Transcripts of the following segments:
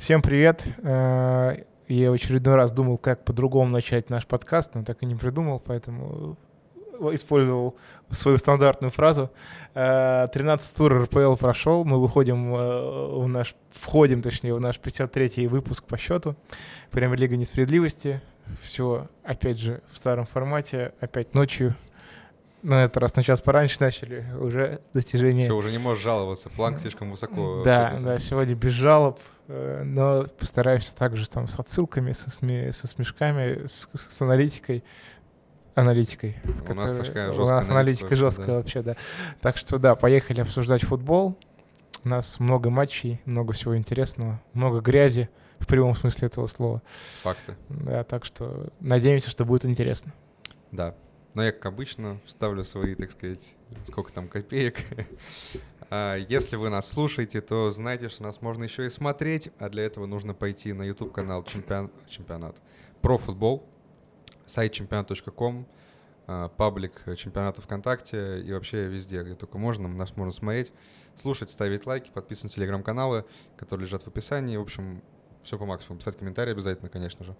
Всем привет. Э, Я в очередной раз думал, как по-другому начать наш подкаст, но так и не придумал, поэтому использовал свою стандартную фразу. Э, 13 тур РПЛ прошел, мы выходим э, в наш, входим, точнее, в наш 53-й выпуск по счету. Премьер-лига несправедливости. Все, опять же, в старом формате, опять ночью. На этот раз на час пораньше начали, уже достижение. Все, уже не можешь жаловаться, планк слишком высоко. Да, да, сегодня без жалоб, э, но постараемся также там с отсылками, со, сме- со смешками, с, с аналитикой. Аналитикой. У нас которая- такая У жесткая нас аналитика вообще, жесткая вообще, да. Так что да, поехали обсуждать футбол. У нас много матчей, много всего интересного, много грязи в прямом смысле этого слова. Факты. Да, так что надеемся, что будет интересно. Да. Но я, как обычно, ставлю свои, так сказать, сколько там копеек. А, Если вы нас слушаете, то знайте, что нас можно еще и смотреть, а для этого нужно пойти на YouTube-канал чемпион... чемпионат про футбол, сайт чемпионат.ком, а, паблик чемпионата ВКонтакте и вообще везде, где только можно, нас можно смотреть, слушать, ставить лайки, подписываться на телеграм-каналы, которые лежат в описании. В общем, все по максимуму. Писать комментарии обязательно, конечно же.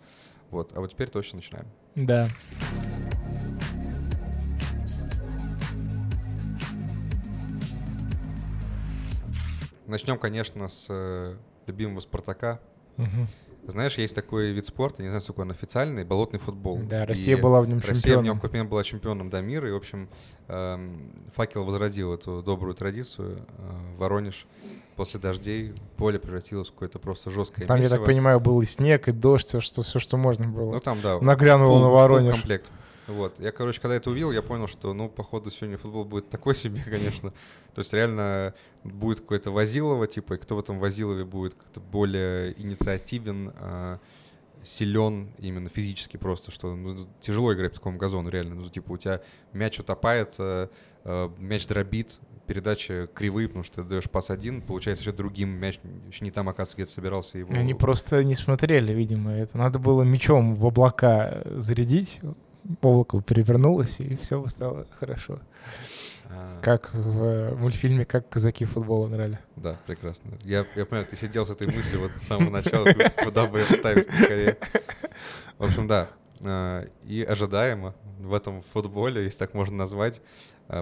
Вот. А вот теперь точно начинаем. Да. Начнем, конечно, с э, любимого Спартака. Мгм. Знаешь, есть такой вид спорта, не знаю, сколько он официальный, болотный футбол. Да, И Россия была в нем Россия в чемпионом. нем в какой-то момент была чемпионом до мира, и, в общем, эм, факел возродил эту добрую традицию. Э, Воронеж после дождей поле превратилось в какое-то просто жесткое Там, я месиво. так понимаю, был и снег, и дождь, все, что, все, что можно было. Ну, там, да. Нагрянуло full- на Воронеж. комплект. Вот. Я, короче, когда это увидел, я понял, что, ну, походу, сегодня футбол будет такой себе, конечно. То есть реально будет какое-то Возилово, типа, и кто в этом Возилове будет как-то более инициативен, а, силен именно физически просто, что ну, тяжело играть по такому газону, реально. Ну, типа, у тебя мяч утопает, а, а, мяч дробит, передачи кривые, потому что ты даешь пас один, получается еще другим мяч, еще не там, оказывается, где-то собирался его. Они просто не смотрели, видимо, это. Надо было мечом в облака зарядить, облако перевернулось, и все стало хорошо. А, Как в э, мультфильме «Как казаки футбол играли». Да, прекрасно. Я, я понимаю, ты сидел с этой мыслью вот с самого начала, ку- куда бы ее вставить скорее. В общем, да. а, И ожидаемо в этом футболе, если так можно назвать,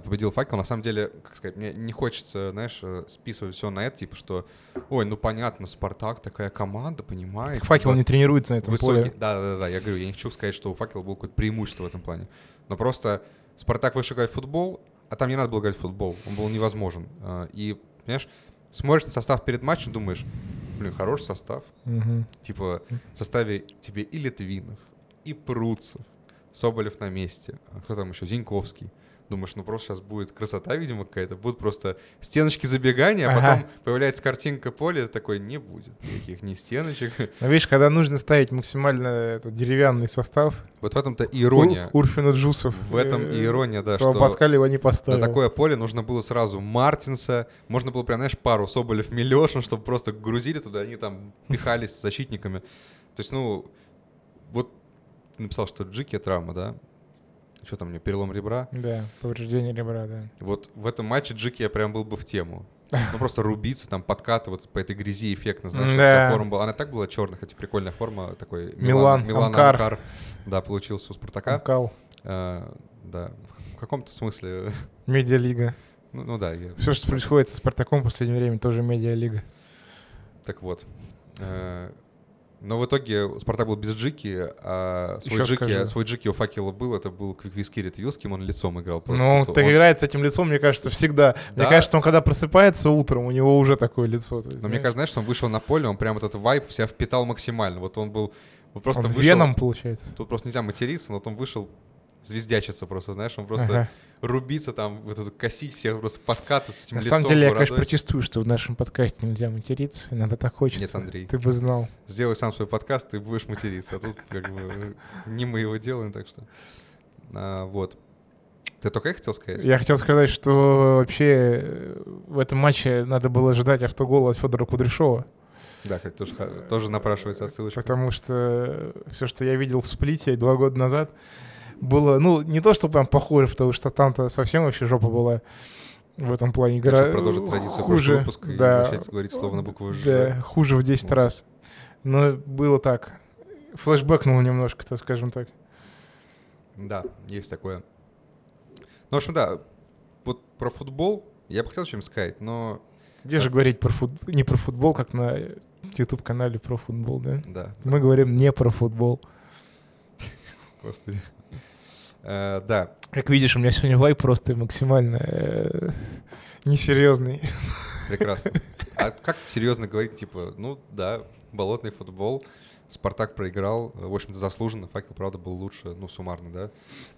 победил факел. На самом деле, как сказать, мне не хочется, знаешь, э, списывать все на это, типа, что, ой, ну понятно, Спартак такая команда, понимаете. Факел не тренируется на этом высокий. поле. Да, да, да, я говорю, я не хочу сказать, что у факела было какое-то преимущество в этом плане. Но просто Спартак вышел играть в футбол, а там не надо было играть в футбол. Он был невозможен. А, И, понимаешь, смотришь на состав перед матчем, думаешь, блин, хороший состав. Мгм. Типа в составе тебе и Литвинов, и Пруцев, Соболев на месте, а кто там еще, Зиньковский. Думаешь, ну просто сейчас будет красота, видимо, какая-то. Будут просто стеночки забегания, а Ага. потом появляется картинка поля, такой не будет никаких ни стеночек. Но видишь, когда нужно ставить максимально этот деревянный состав, Вот в этом-то и ирония. Ур- Урфин и Джусов, В этом и э, ирония, да, то что Паскаль его не на поставил. такое поле нужно было сразу Мартинса, можно было прям, знаешь, пару Соболев Милешин, чтобы просто грузили туда, они там пихались с защитниками. То есть, ну, вот ты написал, что Джики травма, да? Что там у него, перелом ребра? Да, повреждение ребра, да. Вот в этом матче Джики я прям был бы в тему. Ну, просто рубиться, там, подкатывать по этой грязи эффектно, знаешь, Да. вся форма была. Она так была черная, хотя прикольная форма, такой Милан, Милан Амкар. Амкар. Да, получился у Спартака. Кал, А, да, в каком-то смысле, медиалига. ну, ну да, я Все, что происходит со Спартаком в последнее время, тоже медиалига. Так вот. э, Но в итоге Спартак был без Джики, а свой Джики, скажу. свой Джики у факела был, это был Квиквискирит. Кем он лицом играл? просто? Ну, так он- играет с этим лицом, мне кажется, всегда. Мне Да. кажется, он когда просыпается утром, у него уже такое лицо. есть, Но мне знаешь, кажется, знаешь, что он вышел на поле, он прям этот вайп в себя впитал максимально. Вот он был... Вот просто он вышел... веном, получается. Тут просто нельзя материться, но вот он вышел звездячиться просто, знаешь, он просто Ага. Рубиться там, вот это косить всех, просто подкаты с этим На лицом, самом деле, я, конечно, протестую, что в нашем подкасте нельзя материться. Иногда так хочется. Нет, Андрей. Ты бы знал. Сделай сам свой подкаст, ты будешь материться. А тут как бы не мы его делаем, так что... А, вот. Ты только я хотел сказать? Я хотел сказать, что вообще э, в этом матче надо было ожидать автогола от Федора Кудряшова. Да, как тоже, тоже напрашивается отсылочка. Потому что все, что я видел в сплите два года назад, было, ну, не то, что прям похоже, потому что там-то совсем вообще жопа была. в этом плане Конечно, игра продолжит традицию хуже, выпуска и да, начать говорить слово на букву «Ж». да, хуже в 10 Вот. раз. Но было так. Флэшбэкнул немножко, так скажем так. Да, есть такое. Ну, в общем, да, вот про футбол я бы хотел чем сказать, но Где же говорить про фут... не про футбол, как на YouTube-канале про футбол, да? да, Мы говорим не про футбол. господи. Э, Да, Как видишь, у меня сегодня вайп просто максимально э, несерьезный. прекрасно. А как серьезно говорить, типа, ну да, болотный футбол, Спартак проиграл, в общем-то заслуженно, Факел, правда, был лучше, ну, суммарно, да.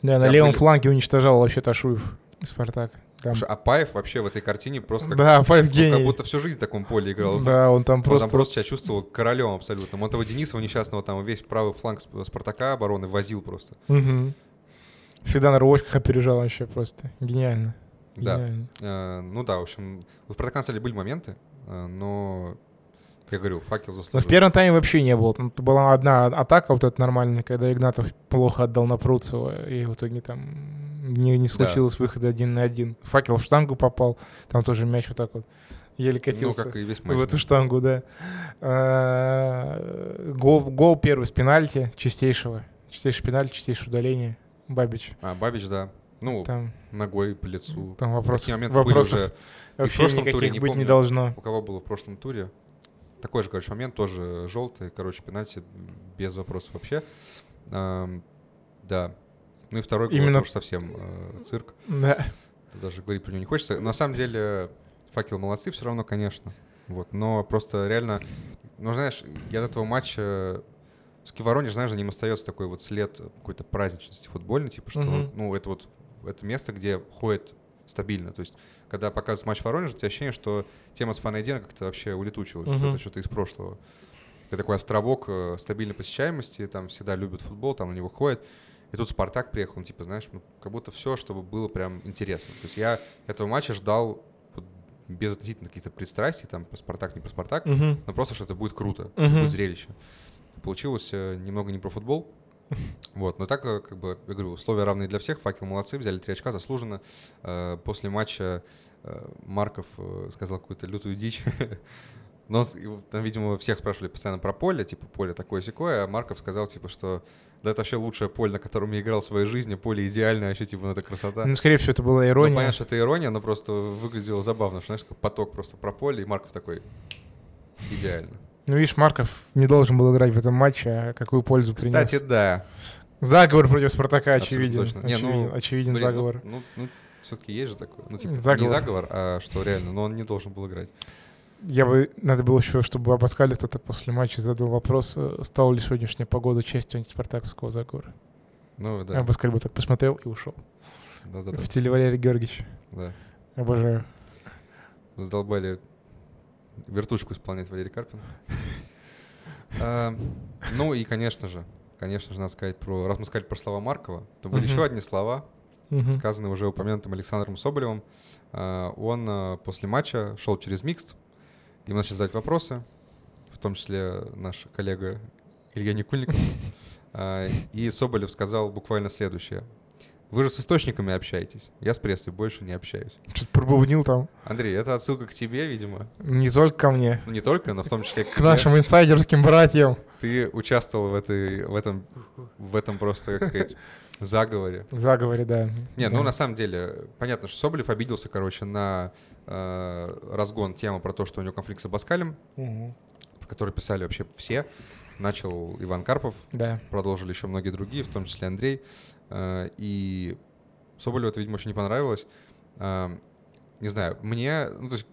Да, на Хотя левом были- фланге уничтожал вообще Ташуев Спартак. Там- Слушай, а Паев вообще в этой картине просто как, Да, Паев он гений. как будто всю жизнь в таком поле играл. Да, он там Он просто... там просто себя чувствовал королем абсолютно. Он этого Денисова несчастного там весь правый фланг Сп- Спартака обороны возил просто. Мгм. Всегда на рвочках опережал вообще просто. Гениально. Да. Гениально. Э, ну да, в общем, у Спартака на самом деле были моменты, э, но, я говорю, факел Но заслужил. в первом тайме вообще не было. Там была одна атака вот эта нормальная, когда Игнатов плохо отдал на Пруцева, и в итоге там не, не случилось выхода один на один. Факел в штангу попал, там тоже мяч вот так вот еле Ну, катился. как и весь матч. в эту штангу, да. А, Гол, гол первый с пенальти, чистейшего. Чистейший пенальти, чистейшее удаление. Бабич. А, Бабич, да. Ну, Там, ногой по лицу. там вопросов, Такие моменты были вопросов уже. вообще прошлом туре, не быть не помню. должно. У кого было в прошлом туре? Такой же, короче, момент, тоже желтый, короче, пенальти без вопросов вообще. Ам, да. Ну и второй гол Именно- тоже совсем э, цирк. Да. Даже говорить про него не хочется. На самом деле, факел молодцы все равно, конечно. Вот. Но просто реально, ну, знаешь, я от этого матча с Воронеж, знаешь, за ним остается такой вот след какой-то праздничности футбольной, типа, что, Мгм. ну, это вот это место, где ходит стабильно. То есть, когда показывают матч Воронежа, у тебя ощущение, что тема с Фанайдена как-то вообще улетучилась, Мгм. это что-то из прошлого. Это такой островок э, стабильной посещаемости, там всегда любят футбол, там на него ходят. И тут Спартак приехал, ну, типа, знаешь, ну, как будто все, чтобы было прям интересно. То есть я этого матча ждал вот, без относительно каких-то пристрастий, там, по Спартак, не по Спартак, Мгм. но просто, что это будет круто, Мгм. будет зрелище. Получилось э, немного не про футбол. Вот, но так, э, как бы, я говорю, условия равные для всех, факел молодцы, взяли три очка, заслуженно. Э, После матча Марков сказал какую-то лютую дичь. Но там, видимо, всех спрашивали постоянно про поле, типа, поле такое-сякое, а Марков сказал, типа, что да, это вообще лучшее поле, на котором я играл в своей жизни, поле идеальное, вообще, типа, ну, это красота. Ну, скорее всего, это была Ну, ирония. понятно, что это ирония, но просто выглядело забавно, что, знаешь, поток просто про поле, и Марков такой, идеально. Ну, видишь, Марков не должен был играть в этом матче, а какую пользу принес. Кстати, да. Заговор против Спартака очевиден. точно. Не, ну, очевиден, очевиден Блин, ну- заговор. Ну, ну, все-таки есть же такое. Ну, типа, не Заговор. заговор, а что реально, но он не должен был играть. Я бы, надо было еще, чтобы Абаскале кто-то после матча задал вопрос, э, стала ли сегодняшняя погода частью антиспартаковского заговора. Ну, да. Абаскаль бы так посмотрел и ушел. Да, да, да. В стиле Валерия Георгиевича. да. Обожаю. Задолбали вертушку исполнять Валерий Карпин. А, Ну и, конечно же, конечно же, надо сказать про... Раз мы сказали про слова Маркова, то были еще одни слова, сказанные уже упомянутым Александром Соболевым. А, Он а, после матча шел через микст, ему начали задать вопросы, в том числе наш коллега Илья Никульников. И Соболев сказал буквально следующее. Вы же с источниками общаетесь. Я с прессой больше не общаюсь. Что-то пробубнил там. Андрей, это отсылка к тебе, видимо. Не только ко мне, Ну, не только, но в том числе к к тебе. нашим инсайдерским братьям. Ты участвовал в, этой, в, этом, в этом просто, как сказать, заговоре. Заговоре, да. Не, Да. ну на самом деле, понятно, что Соболев обиделся, короче, на э, разгон темы про то, что у него конфликт с Абаскалем, Мгм. про который писали вообще все. Начал Иван Карпов, Да. продолжили еще многие другие, в том числе Андрей. Э, И Соболеву это, видимо, очень не понравилось. Э, Не знаю, мне, ну, то есть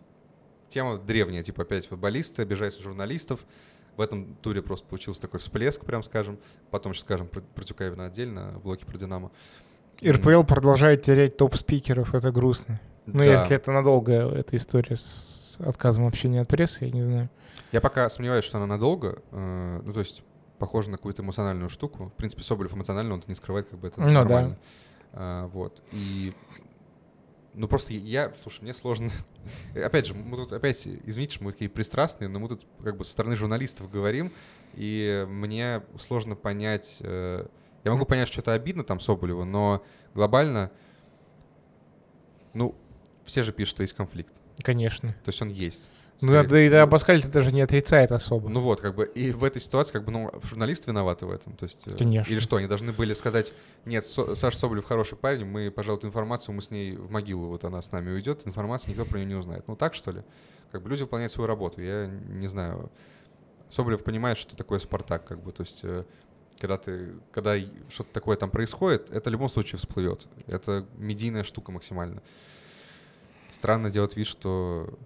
тема древняя, типа опять футболисты обижаются на журналистов. В этом туре просто получился такой всплеск, прям скажем. Потом еще скажем про, про Тюкаевна отдельно, в блоке про Динамо. РПЛ продолжает терять топ-спикеров, это грустно. Ну, Да. если это надолго, эта история с отказом общения от прессы, я не знаю. Я пока сомневаюсь, что она надолго. э, Ну, то есть, похоже на какую-то эмоциональную штуку. В принципе, Соболев эмоционально, он это не скрывает, как бы это Ну да. нормально. А, вот. И... Ну, просто я... Слушай, мне сложно... Опять же, мы тут опять, извините, что мы такие пристрастные, но мы тут как бы со стороны журналистов говорим, и мне сложно понять... э, Я могу понять, что это обидно там Соболеву, но глобально, ну, все же пишут, что есть конфликт. Конечно. То есть он есть. Ну, да, и ну, Абаскаль это даже не отрицает особо. Ну вот, как бы, и в этой ситуации, как бы, ну, журналисты виноваты в этом. То есть, э, Конечно. Или что, они должны были сказать, нет, Со- Саша Соболев хороший парень, мы, пожалуй, информацию, мы с ней в могилу, вот она с нами уйдет, информация, никто про нее не узнает. Ну так, что ли? Как бы люди выполняют свою работу, я не знаю. Соболев понимает, что такое Спартак, как бы, то есть, э, когда ты, когда что-то такое там происходит, это в любом случае всплывет. Это медийная штука максимально. Странно делать вид, что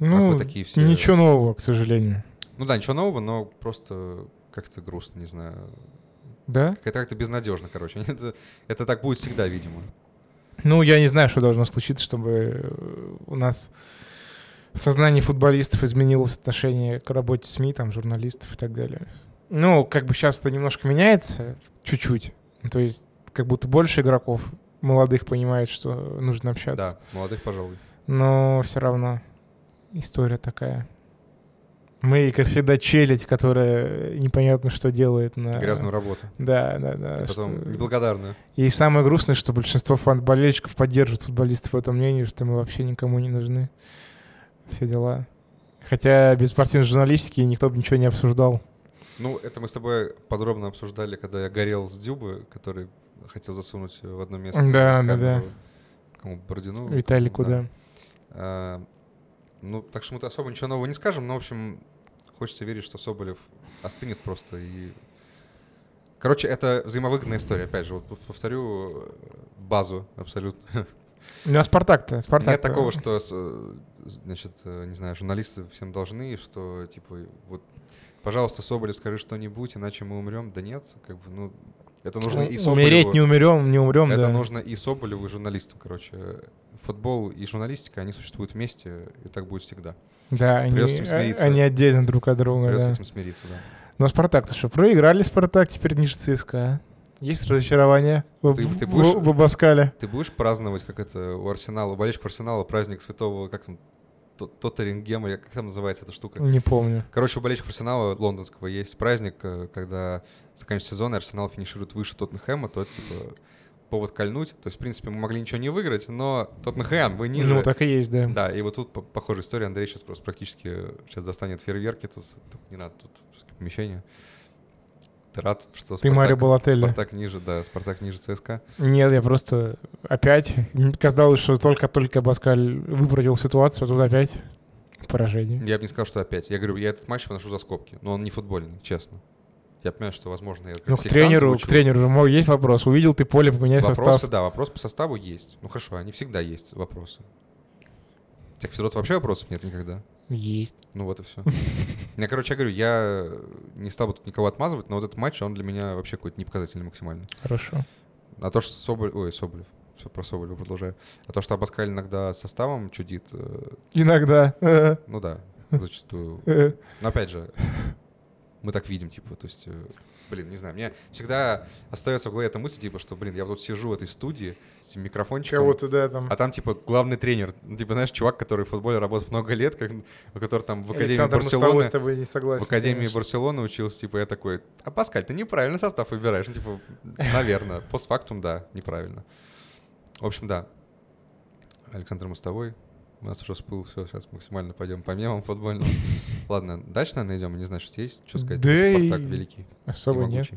ну, вы такие все- ничего нового, к сожалению. Ну да, ничего нового, но просто как-то грустно, не знаю. Да? Это как-то безнадежно, короче. Это, это так будет всегда, видимо. Ну, я не знаю, что должно случиться, чтобы э, у нас в сознании футболистов изменилось отношение к работе СМИ, там, журналистов и так далее. Ну, как бы сейчас это немножко меняется, чуть-чуть. Ну, То есть, как будто больше игроков молодых понимают, что нужно общаться. Да, молодых, пожалуй. Но все равно история такая. Мы, как всегда, челядь, которая непонятно что делает на... Грязную работу. Да, да, да. И потом что- неблагодарную. И самое грустное, что большинство фан-болельщиков поддерживают футболистов в этом мнении, что мы вообще никому не нужны. Все дела. Хотя без спортивной журналистики никто бы ничего не обсуждал. Ну, это мы с тобой подробно обсуждали, когда я горел с Дюбы, который хотел засунуть в одно место. Да, да, да. Кому, Бородину? Виталику, Да. да. Ну, так что мы-то особо ничего нового не скажем, но, в общем, хочется верить, что Соболев остынет просто и... Короче, это взаимовыгодная история, опять же, вот повторю э, базу абсолютно. Ну а Спартак-то? Спартак Нет такого, что, э, значит, э, не знаю, журналисты всем должны, что, типа, вот, пожалуйста, Соболев, скажи что-нибудь, иначе мы умрем. Да нет, как бы, ну, это нужно и Соболеву. Умереть не умрем, не умрем, Это да. нужно и Соболеву, и журналистам, короче. Футбол и журналистика, они существуют вместе, и так будет всегда. Да, они, этим смириться. они отдельно друг от друга, Придется да. с этим смириться, да. Но Спартак-то что, проиграли Спартак, теперь ниже ЦСКА. Есть разочарование в, Ты- в- ты будешь- в- в Абаскале? Ты будешь праздновать, как это у Арсенала, у болельщиков Арсенала праздник святого, как там, То- Тоттерингема, как там называется эта штука? Не помню. Короче, у болельщиков Арсенала лондонского есть праздник, э, когда заканчивается сезон, и Арсенал финиширует выше Тоттенхэма, то это, типа, повод кольнуть. То есть, в принципе, мы могли ничего не выиграть, но Тоттенхэм, вы ниже. Ну, так и есть, да. Да, и вот тут по- похожая история. Андрей сейчас просто практически сейчас достанет фейерверки. Тут, тут не надо, тут помещение. Ты рад, что Ты Марио Балотелли. Спартак ниже, да, Спартак ниже ЦСКА. Нет, я просто опять... Казалось, что только-только Абаскаль выправил ситуацию, а тут опять поражение. Я бы не сказал, что опять. Я говорю, я этот матч выношу за скобки, но он не футбольный, честно. Я понимаю, что, возможно, я Ну, к тренеру, звучу. к тренеру есть вопрос. Увидел ты поле, поменяй Вопросы, состав. да, вопрос по составу есть. Ну хорошо, они всегда есть вопросы. Тех Федоров вообще вопросов нет никогда. Есть. Ну вот и все. Я, короче, я говорю, я не стал бы тут никого отмазывать, но вот этот матч, он для меня вообще какой-то непоказательный максимально. Хорошо. А то, что Соболь... Ой, Соболев. Все про Соболева продолжаю. А то, что Абаскаль иногда составом чудит, э, Иногда. Ну да, зачастую. Но опять же, мы так видим, типа, то есть, э, блин, не знаю, мне всегда остается в голове эта мысль, типа, что, блин, я вот сижу в этой студии с этим микрофончиком, Кого-то, да, там. а там, типа, главный тренер, ну, типа, знаешь, чувак, который в футболе работает много лет, как, который там в Академии Александр Барселоны, с тобой не согласен. в Академии конечно. Барселоны учился, типа, я такой, а, Паскаль, ты неправильный состав выбираешь, ну, типа, наверное, постфактум, да, неправильно. В общем, да, Александр Мостовой, у нас уже всплыл, все, сейчас максимально пойдем по мемам футбольным. Ладно, дальше, наверное, идем, не знаю, что есть, что сказать, Да Спартак великий, Особо нет.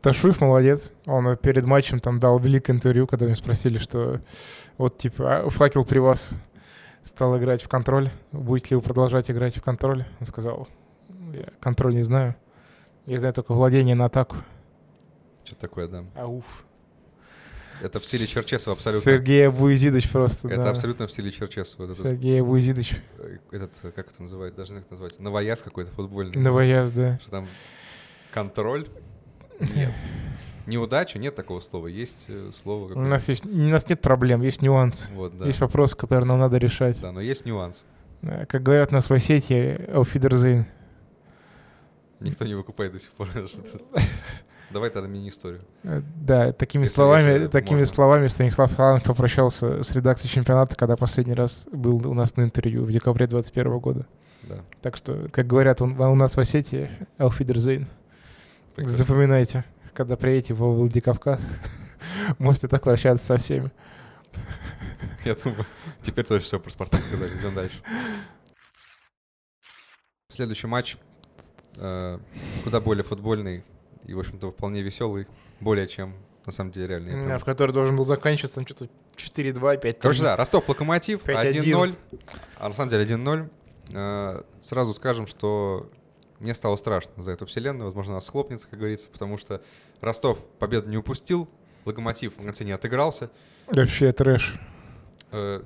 Ташуев молодец. Он перед матчем там дал великое интервью, когда меня спросили, что вот типа а, факел при вас стал играть в контроль. Будете ли вы продолжать играть в контроль? Он сказал, я контроль не знаю. Я знаю только владение на атаку. Что такое, да. Ауф. Это в стиле Черчесова абсолютно. Сергей Абуизидович просто, Это да. абсолютно в стиле Черчесова. Сергей Абуизидович. э, этот, э, как это называют, даже не как назвать, новояз какой-то футбольный. Новояз, да. Что там контроль? Нет. Неудача? Нет такого слова. Есть э, слово У какое-то. нас, есть, у нас нет проблем, есть нюансы. Вот, да. Есть вопросы, которые нам надо решать. Да, но есть нюанс. Как говорят у нас в Осетии, Ауфидерзейн. Никто не выкупает до сих пор. Давай тогда мини-историю. Э, Да, такими Если- словами, такими можно. словами Станислав Саланович попрощался с редакцией чемпионата, когда последний раз был у нас на интервью в декабре 2021 года. Да. Так что, как говорят у, у нас в Осетии, Ауфидерзейн. прекрасно. Запоминайте, когда приедете во Владикавказ, можете так вращаться со всеми. Я думаю, Теперь тоже все про Спартак сказали. Идем дальше. Следующий матч э, куда более футбольный и, в общем-то, вполне веселый. Более чем, на самом деле, реальный. Прям- В который должен был заканчиваться там что-то 4-2, 5-3. Короче, да, Ростов-Локомотив 5-1. 1-0. А на самом деле 1-0. Э, Сразу скажем, что мне стало страшно за эту вселенную. Возможно, она схлопнется, как говорится, потому что Ростов победу не упустил, Локомотив в конце не отыгрался. Вообще трэш. Э,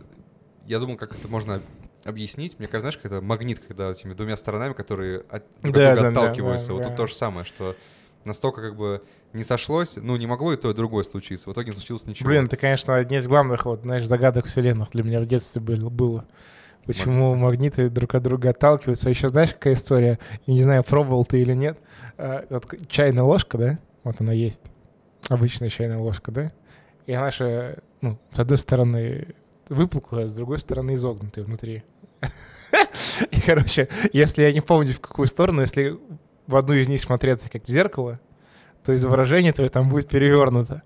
Я думал, как это можно объяснить. Мне кажется, знаешь, как это магнит, когда этими двумя сторонами, которые от друг Да, друга да, да, отталкиваются. да, вот да. тут то же самое, что настолько как бы не сошлось, ну, не могло и то, и другое случиться. В итоге не случилось ничего. Блин, это, конечно, одни из главных, вот, знаешь, загадок вселенных для меня в детстве было. было. Почему магниты друг от друга отталкиваются? А еще знаешь, какая история? Я не знаю, пробовал ты или нет. А, вот чайная ложка, да? Вот она есть. Обычная чайная ложка, да? И она же, ну, с одной стороны выпуклая, с другой стороны изогнутая внутри. И, короче, если я не помню, в какую сторону, если в одну из них смотреться как в зеркало, то изображение твое там будет перевернуто.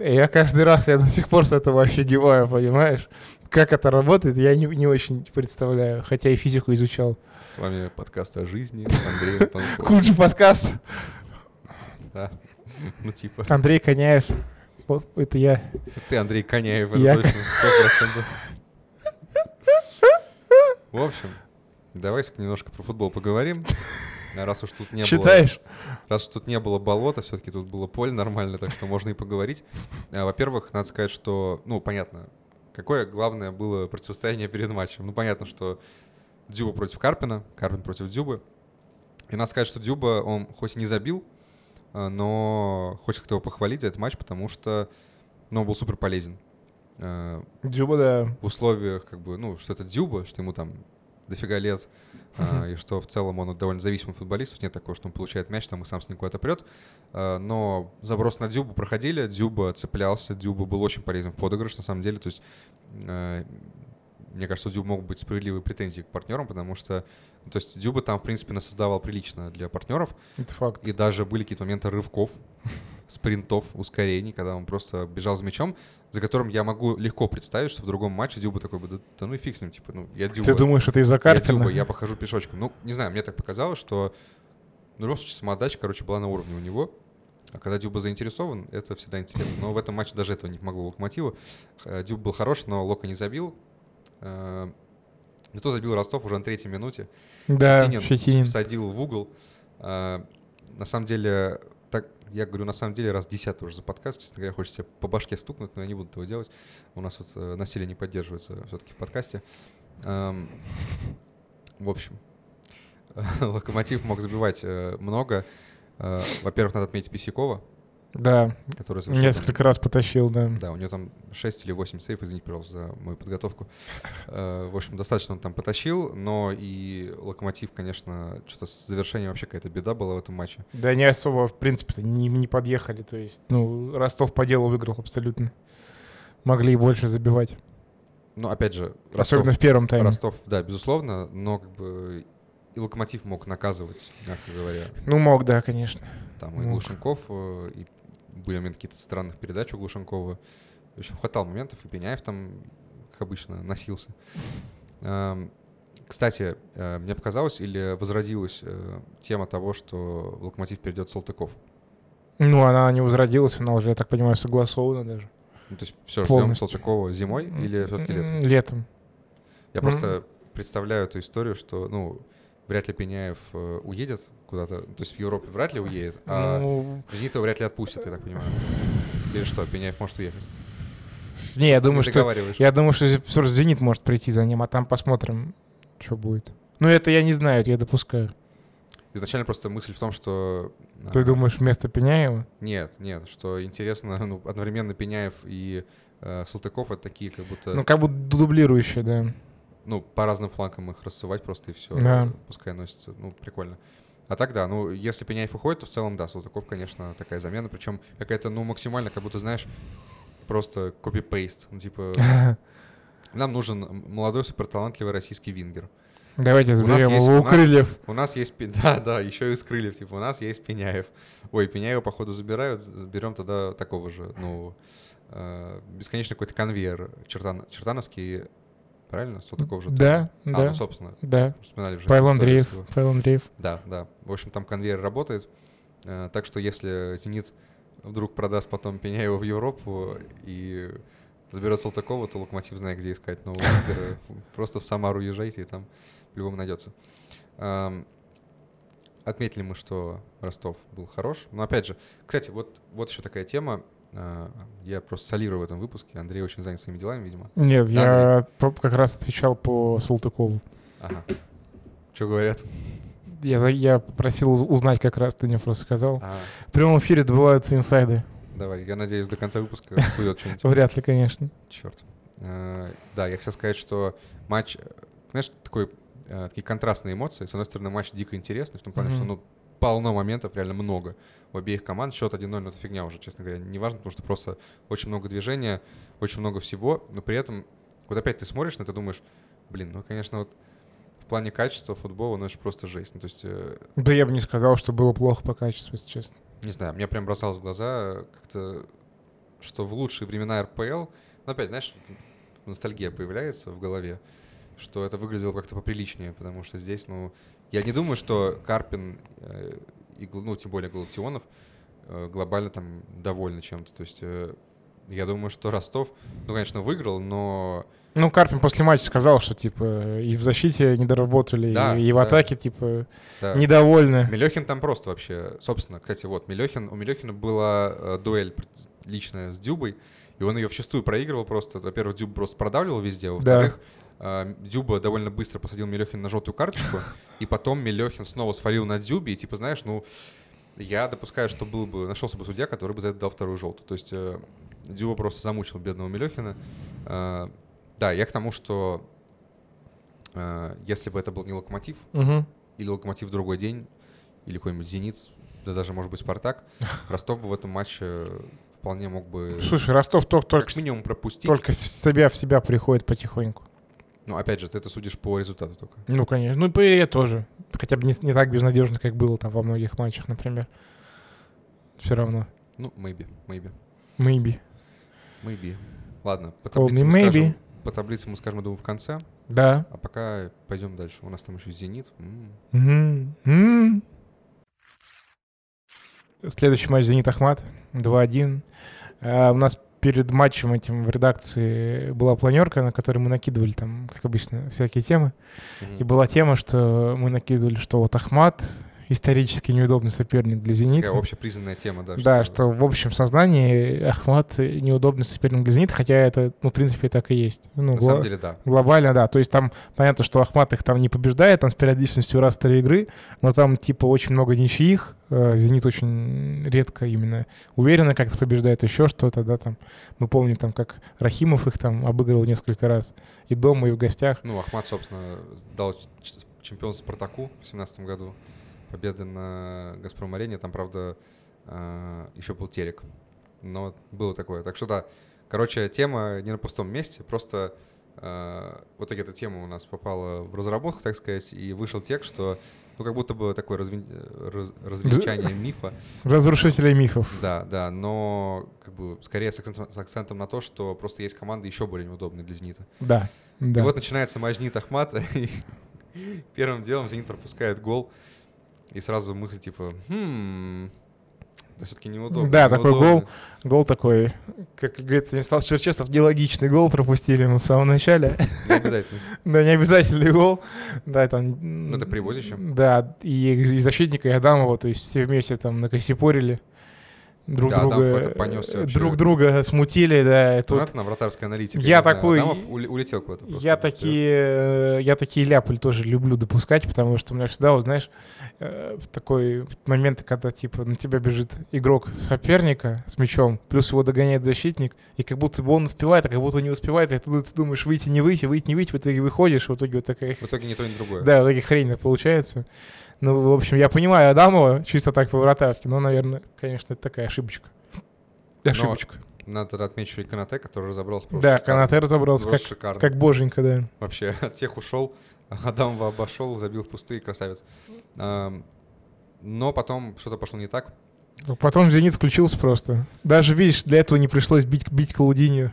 И я каждый раз, я до сих пор с этого офигеваю, понимаешь? Как это работает, я не, не очень представляю, хотя и физику изучал. С вами подкаст о жизни Панковым. Куджи подкаст. Да. Ну, типа. Андрей Коняев. Вот это я. Ты, Андрей Коняев, это Я- точно, 100%. В общем, давайте немножко про футбол поговорим. А Раз уж тут не было... Считаешь? Раз уж тут не было болота, все-таки тут было поле нормально, так что можно и поговорить. А, Во-первых, надо сказать, что, ну, понятно, какое главное было противостояние перед матчем. Ну, понятно, что Дзюба против Карпина, Карпин против Дзюбы. И надо сказать, что Дзюба, он хоть и не забил, а, но хочется кто его похвалить за этот матч, потому что ну, он был супер полезен. А, Дзюба, да. в условиях, как бы, ну, что это Дзюба, что ему там дофига лет, а, и что в целом он довольно зависимый футболист, нет такого, что он получает мяч там и сам с ним куда-то прет. А, но заброс на Дзюбу проходили, Дзюба цеплялся, Дзюба был очень полезен в подыгрыш, на самом деле, то есть а, мне кажется, у Дзюба могут быть справедливые претензии к партнерам, потому что, ну, то есть Дзюба там, в принципе, насоздавал прилично для партнеров, Это факт. и даже были какие-то моменты рывков, спринтов, ускорений, когда он просто бежал за мячом, за которым я могу легко представить, что в другом матче Дюба такой бы, да, да ну и фиг с ним, типа, ну, я Дюба. Ты думаешь, это из-за я Карпина? Дюба, я похожу пешочком. Ну, не знаю, мне так показалось, что ну, в любом случае самоотдача, короче, была на уровне у него. А когда Дюба заинтересован, это всегда интересно. Но в этом матче даже этого не помогло Локомотиву. Э, Дюб был хорош, но Лока не забил. Э, Зато забил Ростов уже на третьей минуте Да, Щетинин Щетинин. всадил в угол. А, на самом деле, так, я говорю, на самом деле, раз десятый уже за подкаст, честно говоря, хочется по башке стукнуть, но я не буду этого делать. У нас вот э, насилие не поддерживается все-таки в подкасте. Ам, в общем, Локомотив мог забивать э, много. Э, Во-первых, надо отметить Бесякова, Да, который совершил там- несколько раз потащил, да. да, у него там 6 или 8 сейф, извините, пожалуйста, за мою подготовку. Э, В общем, достаточно он там потащил, но и Локомотив, конечно, что-то с завершением вообще какая-то беда была в этом матче. Да не особо, в принципе, не, не подъехали. То есть, ну, Ростов по делу выиграл абсолютно. Могли и больше забивать. Но опять же, Ростов, Особенно в первом тайме. Ростов, да, безусловно, но как бы и Локомотив мог наказывать, мягко говоря. Ну, мог, да, конечно. Там и Мог. Глушенков, э, и были моменты каких-то странных передач у Глушенкова. В общем, хватало моментов, и Пеняев там, как обычно, носился. Эм, Кстати, э, мне показалось или возродилась э, тема того, что в Локомотив перейдет Салтыков. Ну, она не возродилась, она уже, я так понимаю, согласована даже. Ну, то есть все, ждем Полностью. Салтыкова зимой или все-таки летом? Летом. Я просто представляю эту историю, что, ну, вряд ли Пеняев э, уедет куда-то, то есть в Европе вряд ли уедет, а Ну, Зенит его вряд ли отпустят, я так понимаю. Или что, Пеняев может уехать? не, я думаю, что я думаю, что Зенит может прийти за ним, а там посмотрим, что будет. Ну, это я не знаю, это я допускаю. Изначально просто мысль в том, что... Ты а, думаешь, вместо Пеняева? Нет, нет, что интересно, ну, одновременно Пеняев и э, Салтыков это такие, как будто, ну, как будто дублирующие, да. По разным флангам их рассывать просто и все, Да. пускай носится, ну, прикольно. А так да, ну, если Пеняев уходит, то в целом, да, Салтыков, конечно, такая замена, причем какая-то, ну, максимально, как будто, знаешь, просто копи-пейст, ну, типа, нам нужен молодой суперталантливый российский вингер. Давайте заберем его у крыльев. У нас есть, да, да, еще и с крыльев, типа, у нас есть Пеняев. Ой, Пеняева, походу, забирают, заберем тогда такого же, ну, бесконечный какой-то конвейер чертан, чертановский. Правильно? Салтыков же. Да, тоже. да. А, ну, собственно, Да. вспоминали уже. Павел Андреев. Павел Андреев. Да, да. В общем, там конвейер работает. Э, Так что если «Зенит» вдруг продаст потом Пеняева в Европу и заберет Салтыкова, то «Локомотив» знает, где искать нового лидера. Просто в Самару езжайте, и там по-любому найдется. Отметили мы, что Ростов был хорош. Но опять же, кстати, вот, вот еще такая тема. А, Я просто солирую в этом выпуске. Андрей очень занят своими делами, видимо. Нет, Да, я по- как раз отвечал по Салтыкову. Ага. Что говорят? Я, я попросил уз- узнать как раз, ты мне просто сказал. А, В прямом эфире добываются инсайды. давай, я надеюсь, до конца выпуска всплывет что-нибудь. Вряд ли, конечно. Черт. Э, Да, я хотел сказать, что матч, э, знаешь, такой, э, такие контрастные эмоции. С одной стороны, матч дико интересный, в том плане, что ну, полно моментов, реально много у обеих команд. Счет 1-0, ну, это фигня уже, честно говоря, не важно, потому что просто очень много движения, очень много всего, но при этом, вот опять ты смотришь на это, думаешь, блин, ну, конечно, вот в плане качества футбола, ну, это просто жесть. Ну, то есть, э, Да я бы не сказал, что было плохо по качеству, если честно. не знаю, мне прям бросалось в глаза как-то, что в лучшие времена РПЛ, ну опять, знаешь, ностальгия появляется в голове, что это выглядело как-то поприличнее, потому что здесь, ну, я не думаю, что Карпин, э, и, ну, тем более Галактионов, э, глобально там довольны чем-то. То есть э, я думаю, что Ростов, ну, конечно, выиграл, но Ну, Карпин после матча сказал, что, типа, и в защите не доработали, Да, и, и в да. атаке, типа, да, недовольны. Мелехин там просто вообще, собственно, кстати, вот Мелехин, у Мелехина была дуэль личная с Дюбой, и он ее вчастую проигрывал просто. Во-первых, Дюба просто продавливал везде, во-вторых, э, Дюба довольно быстро посадил Мелехина на желтую карточку, и потом Мелехин снова свалил на Дюбе, и типа, знаешь, ну, я допускаю, что был бы, нашелся бы судья, который бы за это дал вторую желтую. То есть э, Дюба просто замучил бедного Мелехина. Э, да, я к тому, что э, если бы это был не Локомотив, Мгм. или Локомотив в другой день, или какой-нибудь Зенит, да даже, может быть, Спартак, Ростов бы в этом матче вполне мог бы Слушай, Ростов только, только, минимум пропустить. только в себя в себя приходит потихоньку. Ну, опять же, ты это судишь по результату только. Ну, конечно. Ну, и ПР тоже. Хотя бы не, не так безнадежно, как было там во многих матчах, например. Все равно. Ну, maybe, maybe, Maybe. maybe. Ладно, по таблице, мы maybe. скажем, по таблице мы скажем, я думаю, в конце. Да. А пока пойдем дальше. У нас там еще Зенит. М. Мгм. М. Следующий матч «Зенит Ахмат» 2-1. А, у нас перед матчем этим в редакции была планерка, на которой мы накидывали там, как обычно, всякие темы. Мгм. И была тема, что мы накидывали, что вот Ахмат исторически неудобный соперник для «Зенита». Такая общепризнанная тема, да. Да, что в общем сознании Ахмат неудобный соперник для «Зенита», хотя это, ну, в принципе, так и есть. Ну, На самом деле, да. Глобально, да. То есть там понятно, что Ахмат их там не побеждает, там с периодичностью раз три игры, но там типа очень много ничьих. Э, Зенит очень редко именно уверенно как-то побеждает еще что-то, да, там. Мы помним там, как Рахимов их там обыгрывал несколько раз и дома, и в гостях. Ну, Ахмат, собственно, дал чемпион Спартаку в 2017 году. Победа на Газпром-арене. Там, правда, еще был Терек. Но было такое. Так что да. Короче, тема не на пустом месте. Просто э, в итоге эта тема у нас попала в разработку, так сказать, и вышел текст, что ну, как будто бы такое э, раз- развенчание мифа. Разрушители мифов. Да, да, но как бы скорее с акцентом, с акцентом на то, что просто есть команды еще более неудобные для «Зенита». Да. Да. И вот начинается матч «Зенит Ахмата», и первым делом «Зенит» пропускает гол, и сразу мысль типа, хм, это все-таки неудобно. Да, такой неудобно». гол. Гол такой, как говорит Станислав Черчесов, нелогичный гол пропустили мы в самом начале. Не обязательно. Да, не обязательный гол. Да, там... Ну, это привозище. Да, и, и защитника, и Адамова, то есть все вместе там накосипорили. Друг Да, друга, понесся вообще. друг друга смутили, да. тут Тут... на вратарская аналитика. Я не знаю, такой- ули- улетел куда-то. просто. я такие, э, я такие ляпы тоже люблю допускать, потому что у меня всегда, вот знаешь, э, такой момент, когда типа на тебя бежит игрок соперника с мячом, плюс его догоняет защитник, и как будто бы он успевает, а как будто не успевает, и ты, ты думаешь, выйти, не выйти, выйти, не выйти, в итоге выходишь, в итоге вот такая В итоге ни то, ни другое. Да, вот таких хрень получается. Ну, в общем, я понимаю Адамова чисто так по-вратарски, но, наверное, конечно, это такая ошибочка. Ошибочка. Надо отметить еще и Канате, который разобрался просто да, шикарно. Канате разобрался, как, шикарно. как боженька, да. Вообще, от тех ушел, Адамова обошел, забил в пустые, красавец. Но потом что-то пошло не так. Потом «Зенит» включился просто. Даже, видишь, для этого не пришлось бить, бить Клаудинью,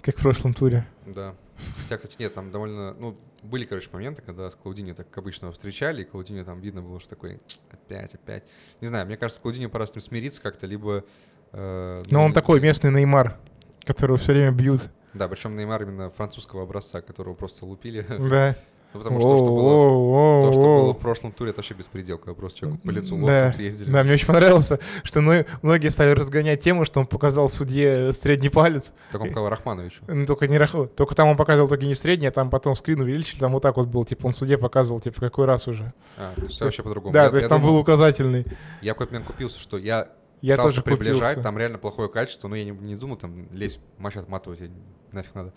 как в прошлом туре. Да, Хотя, кстати, нет, там довольно, ну, были, короче, моменты, когда с Клаудини так как обычно встречали, и Клаудини там видно было, что такой, опять, опять. Не знаю, мне кажется, Клаудини пора с ним смириться как-то, либо... Э, Но ну, он такой местный Неймар, которого все время бьют. Да, причем Неймар именно французского образца, которого просто лупили. Да. Ну, потому что то, что было, то, что было в прошлом туре, это вообще беспределка. Просто человеку по лицу да, съездили. Да, мне очень понравилось, что ну, многие стали разгонять тему, что он показал судье средний палец. Так он показал Рахмановичу. Ну, только, не Рах... только там он показывал только не средний, а там потом скрин увеличили, там вот так вот был. Типа он судье показывал, типа, какой раз уже. А, то есть вообще по-другому. Да, я, то есть там думал, был указательный. Я в какой-то момент купился, что я я тоже приближать, купился. там реально плохое качество, но я не, не думал там лезть, матч отматывать, нафиг надо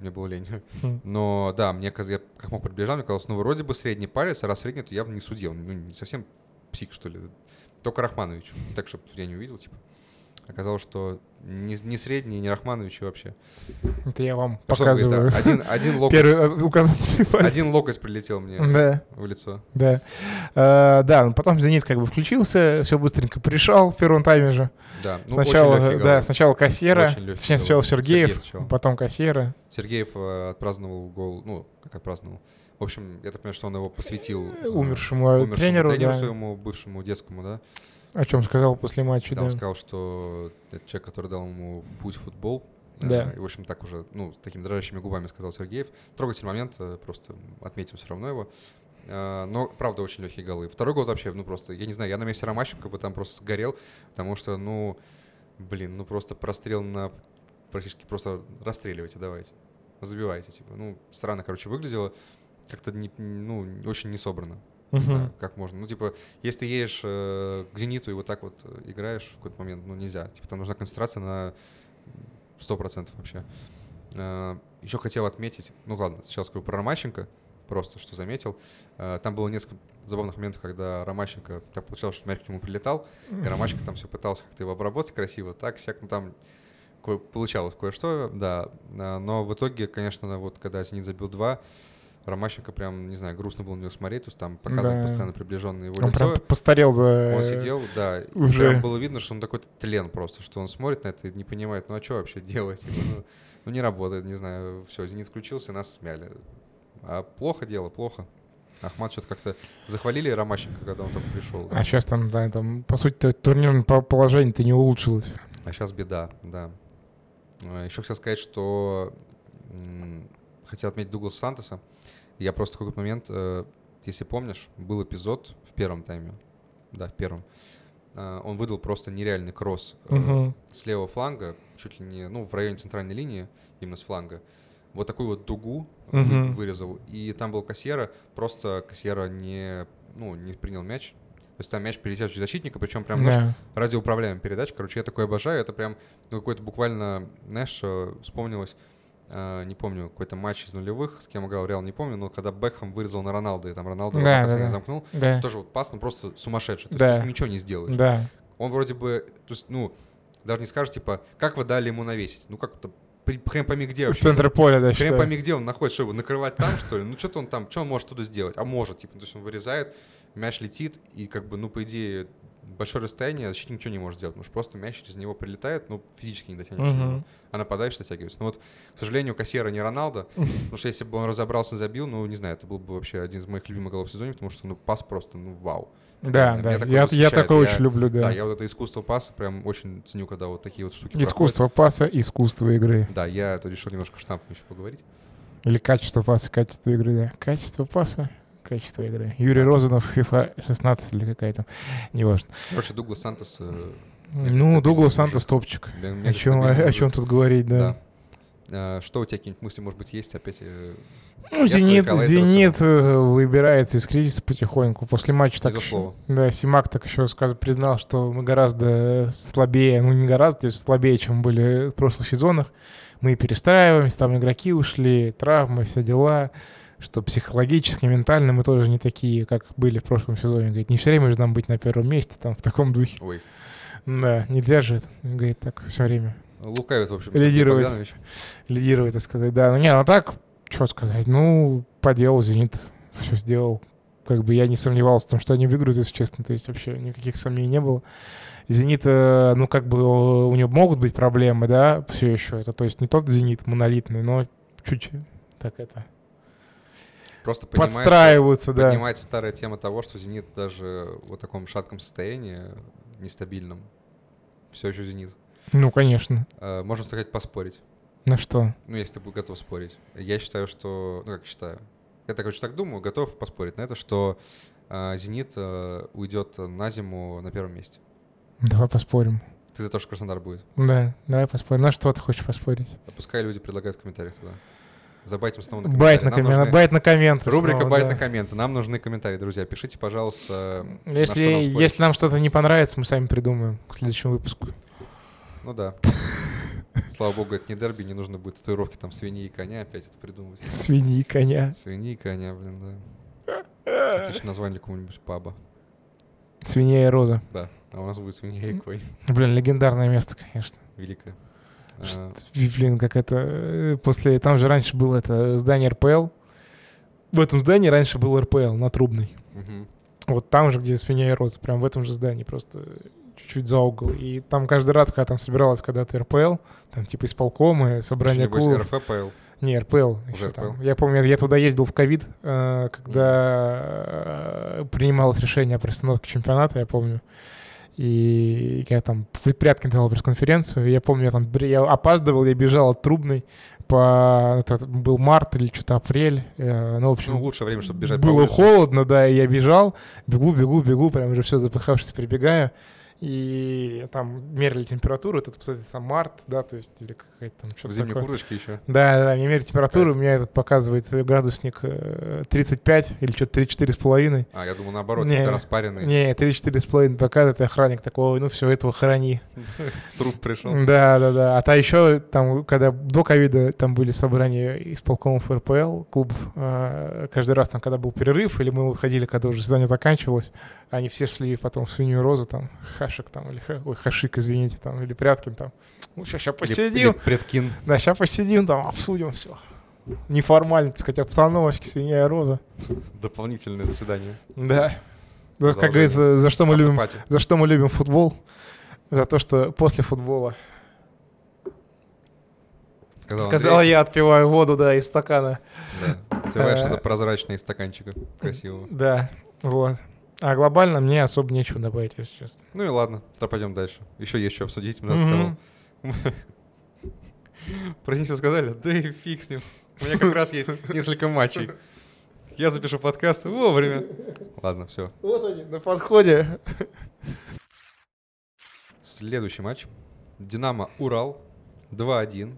мне было лень. Хм. Но да, мне я как мог приближал, мне казалось, ну вроде бы средний палец, а раз средний, то я не судья. Ну, не совсем псих, что ли. Только Рахманович. Так, чтобы судья не увидел, типа. Оказалось, что не, не средний, не Рахманович вообще. Это я вам а показываю. Что, один, один локоть. Первый э, указательный палец. Один локоть прилетел мне да. в лицо. Да. А, да, ну потом «Зенит» как бы включился, все быстренько пришел в первом тайме же. Да, ну, сначала, да, сначала Кассера, точнее сначала Сергеев, Сергеев потом Кассера. Сергеев э, отпраздновал гол, ну, как отпраздновал. В общем, я так понимаю, что он его посвятил умершему, умершему тренеру, тренеру да. своему бывшему детскому, да. О чем сказал после матча, да. да. Он сказал, что это человек, который дал ему путь в футбол. Да. И, в общем, так уже, ну, такими дрожащими губами сказал Сергеев. Трогательный момент, э, просто отметим все равно его. Э, но, правда, очень легкие голы. Второй гол вообще, ну, просто, я не знаю, я на месте Ромащенко бы там просто сгорел, потому что, ну, блин, ну, просто прострел на... Практически просто расстреливайте, давайте. Забивайте, типа. Ну, странно, короче, выглядело. Как-то, не, ну, очень не собрано. Не знаю, как можно. Ну, типа, если ты едешь э, к «Зениту» и вот так вот э, играешь в какой-то момент, ну, нельзя. Типа, там нужна концентрация на 100% вообще. Э, еще хотел отметить, ну, ладно, сейчас скажу про Ромащенко, просто что заметил. Э, там было несколько забавных моментов, когда Ромащенко, так получалось, что мяч к нему прилетал, и Ромащенко там все пытался как-то его обработать красиво, так, всяк, ну, там кое получалось кое-что, да. Э, но в итоге, конечно, вот когда «Зенит» забил два, Ромащенко прям, не знаю, грустно было на него смотреть, то есть там показывали да. постоянно приближенное его он лицо. прям постарел за... Он сидел, да, уже. прям было видно, что он такой тлен просто, что он смотрит на это и не понимает, ну а что вообще делать? Ну, ну не работает, не знаю, все, Зенит включился, нас смяли. А плохо дело, плохо. Ахмат что-то как-то захвалили Ромащенко, когда он только пришел. Да? А сейчас там, да, там, по сути, турнирное положение-то не улучшилось. А сейчас беда, да. А, Еще хотел сказать, что хотел отметить Дугласа Сантоса. Я просто в какой-то момент, э, если помнишь, был эпизод в первом тайме, да, в первом, э, он выдал просто нереальный кросс uh-huh. с левого фланга, чуть ли не, ну, в районе центральной линии, именно с фланга. Вот такую вот дугу uh-huh. вырезал. И там был Кассиера, просто Кассиера не, ну, не принял мяч, то есть там мяч перелетел через защитника, причем прям, yeah. радиоуправляемая передача. Короче, я такое обожаю. Это прям ну, какой-то буквально, знаешь, вспомнилось не помню, какой-то матч из нулевых, с кем играл Реал, не помню, но когда Бекхэм вырезал на Роналду, и там Роналду да, да, да. замкнул, да. тоже вот пас, ну просто сумасшедший, то да. есть ты ничего не сделаешь. Да. Он вроде бы, то есть, ну, даже не скажешь, типа, как вы дали ему навесить? Ну, как-то хрен пойми где вообще. Центр поля, да, Хрен пойми где он находится, что его накрывать там, что ли? Ну, что-то он там, что он может туда сделать? А может, типа, то есть он вырезает, мяч летит, и как бы, ну, по идее, большое расстояние, защитник ничего не может сделать, потому что просто мяч через него прилетает, но физически не дотянется uh-huh. а нападающий дотягивается. Но вот, к сожалению, Кассера не Роналдо, потому что если бы он разобрался и забил, ну, не знаю, это был бы вообще один из моих любимых голов в сезоне, потому что, ну, пас просто, ну, вау. Да, да, я, я такой очень люблю, да. Да, я вот это искусство паса прям очень ценю, когда вот такие вот штуки Искусство проходят. паса, искусство игры. Да, я это решил немножко штампом еще поговорить. Или качество паса, качество игры, да. Качество паса, качество игры. Юрий Розанов, FIFA 16 или какая-то, неважно. Короче, Дуглас Сантос... Э, ну, Дуглас Сантос топчик. О чем, о, о чем тут говорить, да. да. Что у тебя какие-нибудь мысли, может быть, есть опять? Э, ну, Зенит, Зенит э, выбирается из кризиса потихоньку. После матча так еще, да, Симак так еще сказ, признал, что мы гораздо слабее, ну не гораздо, слабее, чем были в прошлых сезонах. Мы перестраиваемся, там игроки ушли, травмы, все дела что психологически, ментально мы тоже не такие, как были в прошлом сезоне. Говорит, не все время же нам быть на первом месте, там, в таком духе. Ой. Да, нельзя же, говорит, так все время. Лукавит, в общем. Лидировать. Лидировать, так сказать, да. Ну, не, ну так, что сказать, ну, по делу «Зенит» все сделал. Как бы я не сомневался в том, что они выиграют, если честно. То есть вообще никаких сомнений не было. «Зенит», э, ну, как бы у него могут быть проблемы, да, все еще. Это, то есть не тот «Зенит» монолитный, но чуть так это Просто подстраиваются, да. поднимается старая тема того, что «Зенит» даже в таком шатком состоянии, нестабильном, все еще «Зенит». Ну, конечно. Э, Можно сказать, поспорить. На что? Ну, если ты будешь готов спорить. Я считаю, что... Ну, как считаю. Я так, короче, так думаю, готов поспорить на это, что э, «Зенит» э, уйдет на зиму на первом месте. Давай поспорим. Ты за то, что Краснодар будет. Да, давай поспорим. На что ты хочешь поспорить? Пускай люди предлагают в комментариях тогда. Забайтим снова на Байт комментарии. на, Нам коммен... нужны- байт на комменты. Рубрика снова, «Байт да. на комменты». Нам нужны комментарии, друзья. Пишите, пожалуйста, на Если, что нам если нам что-то не понравится, мы сами придумаем к следующему выпуску. Ну да. Слава богу, это не дерби, не нужно будет татуировки там свиньи и коня опять это придумывать. Свиньи, коня. Свиньи и коня, блин, да. Отличное название какого-нибудь паба. Свинья и роза. Да. А у нас будет свинья и конь. Блин, легендарное место, конечно. Великое. Что- Блин, как это... э, После... Там же раньше было это здание РПЛ. В этом здании раньше был РПЛ на Трубной. Вот там же, где свинья и роза. Прям в этом же здании, просто чуть-чуть за угол. И там каждый раз, когда там собиралась когда-то РПЛ, там типа исполкомы, Еще, собрание небось, клубов. РФПЛ. Не, РПЛ. Еще там. РПЛ? Я помню, я туда ездил в ковид, э, когда э, принималось решение о приостановке чемпионата, я помню. И я там в Пряткин дал пресс-конференцию, я помню, я там я опаздывал, я бежал от Трубной по... Это был март или что-то апрель. э, ну, в общем, Ну, лучшее время, чтобы бежать было холодно, да, и я бежал, бегу, бегу, бегу, прям уже все запыхавшись, прибегаю. И там мерили температуру, это, кстати, там март, да, то есть, или какая-то там В что-то зимней такое. курточке еще. Да, да, мне меряют температуру, у меня этот показывает градусник э, 35 или что-то 34 с половиной. А, я думал, наоборот, Не. ты распаренный. Не, 34 с половиной показывает, и охранник такой, «Ой, ну все, этого храни. Труп пришел. Да, да, да. А то еще там, когда до ковида там были собрания исполкомов РПЛ, клубов, э, каждый раз там, когда был перерыв, или мы выходили, когда уже задание заканчивалось, они все шли потом в свинью розу, там, хашик там, или, ой, хашик, извините, там, или пряткин там. Ну, сейчас, сейчас Или- посидим, или предкин. да, сейчас посидим там, обсудим все. Неформально, так сказать, обстановочки, свинья и роза. Дополнительное заседание. Да. Ну, как говорится, за что мы любим, за что мы любим футбол? За то, что после футбола Сказал Сказал Андрей. я, отпиваю воду, да, из стакана. Да. Ты понимаешь, Э, что-то прозрачное из стаканчика красивого. Да, вот. А глобально мне особо нечего добавить, если честно. Ну и ладно, тогда пойдем дальше. Еще есть что обсудить. У нас Мгм. целом- Про Зенит сказали? Да и фиг с ним. У меня как раз есть несколько матчей. Я запишу подкаст вовремя. Ладно, все. Вот они, на подходе. Следующий матч. Динамо Урал 2-1.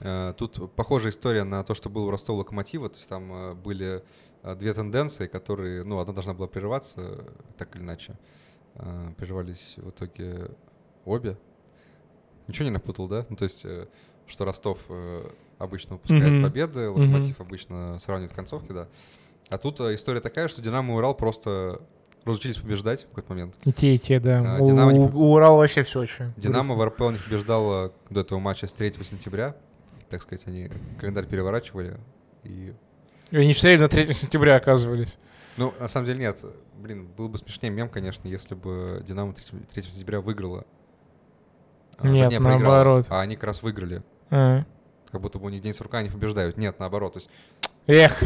Э, Тут похожая история на то, что было у Ростова Локомотива. То есть там э, были две тенденции, которые, ну, одна должна была прерываться, э, так или иначе. Э, Прервались в итоге обе. Ничего не напутал, да? Ну, то есть, э, что Ростов э, обычно выпускает Мгм. победы, Локомотив обычно сравнивает концовки, да. А тут э, история такая, что Динамо и Урал просто разучились побеждать в какой-то момент. И те, и те, да. А, у, не- у Урала вообще все очень. Динамо в грустно. РПЛ не побеждала до этого матча с 3 сентября. Так сказать, они календарь переворачивали. И, И они все на 3 сентября оказывались. ну, на самом деле нет. Блин, был бы смешнее мем, конечно, если бы Динамо 3, 3 сентября выиграла. А, Нет, проиграла, наоборот. А они как раз выиграли. А. Как будто бы у них день сурка, они побеждают. Нет, наоборот. То есть Эх,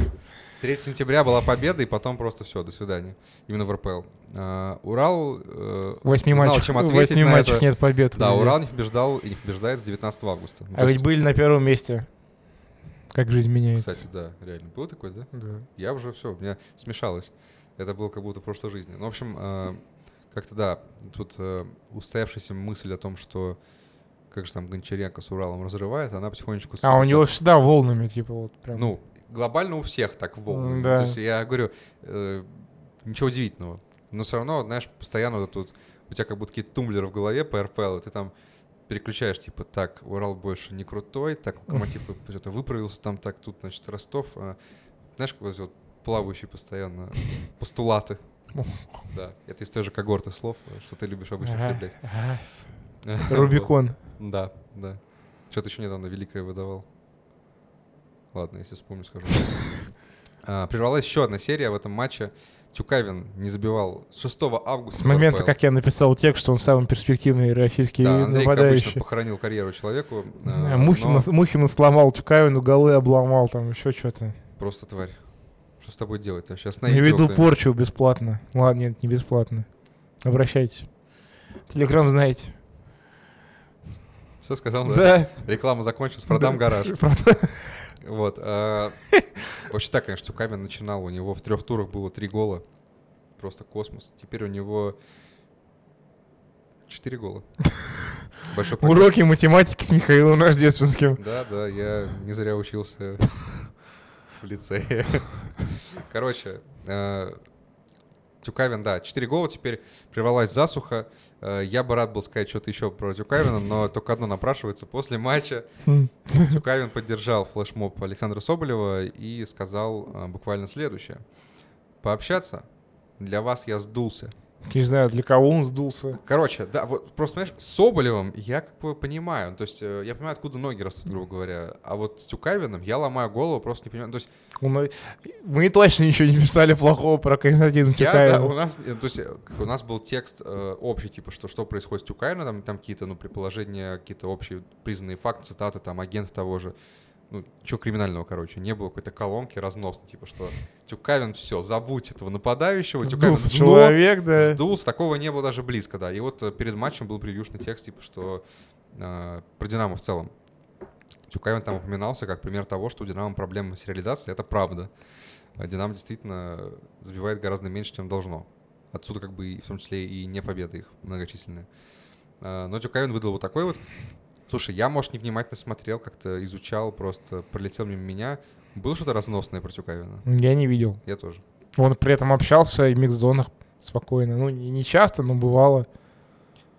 3 сентября была победа, и потом просто все, до свидания. Именно в РПЛ. А, Урал э, восьми знал, матчах, чем ответить восьми на матчах это. нет побед. Да. Урал не побеждал и не побеждает с 19 августа. Ну, А ведь есть, были на первом месте. Как жизнь меняется. Кстати, да, реально. Было такое, да? Да. Я уже все, у меня смешалось. Это было как будто в прошлой жизни. Ну, в общем, э, как-то да, тут э, устоявшаяся мысль о том, что как же там Гончаренко с Уралом разрывает, она потихонечку... А у него всегда волнами, типа, вот прям. Ну, глобально у всех так волны. М, да. То есть я говорю, э, ничего удивительного. Но все равно, знаешь, постоянно вот тут у тебя как будто какие-то тумблеры в голове по РПЛ, и ты там переключаешь, типа, так, Урал больше не крутой, так, Локомотив что-то выправился, там так, тут, значит, Ростов. а, знаешь, как вот плавающие постоянно постулаты. Да, это из той же когорты слов, э, что ты любишь обычно употреблять. Рубикон. Да, да. Что-то еще недавно великое выдавал. Ладно, если вспомню, скажу. А, Прервалась еще одна серия в этом матче. Тюкавин не забивал с 6 августа. С момента, как я написал текст, что он самый перспективный российский Да, Андрей, как обычно, нападающий. похоронил карьеру человеку. э, Да, Мухина, но Мухина сломал Тюкавину, голы обломал, там еще что-то. Просто тварь. Что с тобой делать? Сейчас Я веду порчу бесплатно. Ладно, нет, не бесплатно. Обращайтесь. Телеграм знаете. Все сказал, да? Да. Реклама закончилась, продам Да. гараж. Вот. а, Вообще так, конечно, Тюкавин начинал. У него в трех турах было три гола. Просто космос. Теперь у него четыре гола. Большой прогресс. Уроки математики с Михаилом Рождественским. Да, да, я не зря учился в лицее. Короче, э, Тюкавин, да, 4 гола, теперь прервалась засуха. Э, Я бы рад был сказать что-то еще про Тюкавина, но только одно напрашивается. После матча Хм. Тюкавин поддержал флешмоб Александра Соболева и сказал э, буквально следующее. Пообщаться? Для вас я сдулся. Не знаю, для кого он сдулся. Короче, да, вот просто, понимаешь, с Соболевым я как бы понимаю. То есть э, я понимаю, откуда ноги растут, грубо говоря. А вот с Тюкавиным я ломаю голову, просто не понимаю. То есть Он- Мы точно ничего не писали плохого про Константина я, да, у нас, э, то есть э, у нас был текст э, общий, типа, что что происходит с Тюкавином, там, там какие-то, ну, предположения, какие-то общие признанные факты, цитаты, там, агент того же. Ну, чего криминального, короче, не было какой-то колонки разносной, типа, что Тюкавин, все, забудь этого нападающего, Тюкавин Сдулся дно, человек, да. Сдулся, такого не было даже близко, да. И вот э, перед матчем был превьюшный текст, типа, что э, про Динамо в целом. Тюкавин там упоминался как пример того, что у Динамо проблемы с реализацией. Это правда. А Динамо действительно забивает гораздо меньше, чем должно. Отсюда как бы в том числе и не победы их многочисленные. А, Но Тюкавин выдал вот такой вот. Слушай, я, может, невнимательно смотрел, как-то изучал, просто пролетел мимо меня. Было что-то разносное про Тюкавина? Я не видел. Я тоже. Он при этом общался и в микс-зонах спокойно. Ну, не часто, но бывало.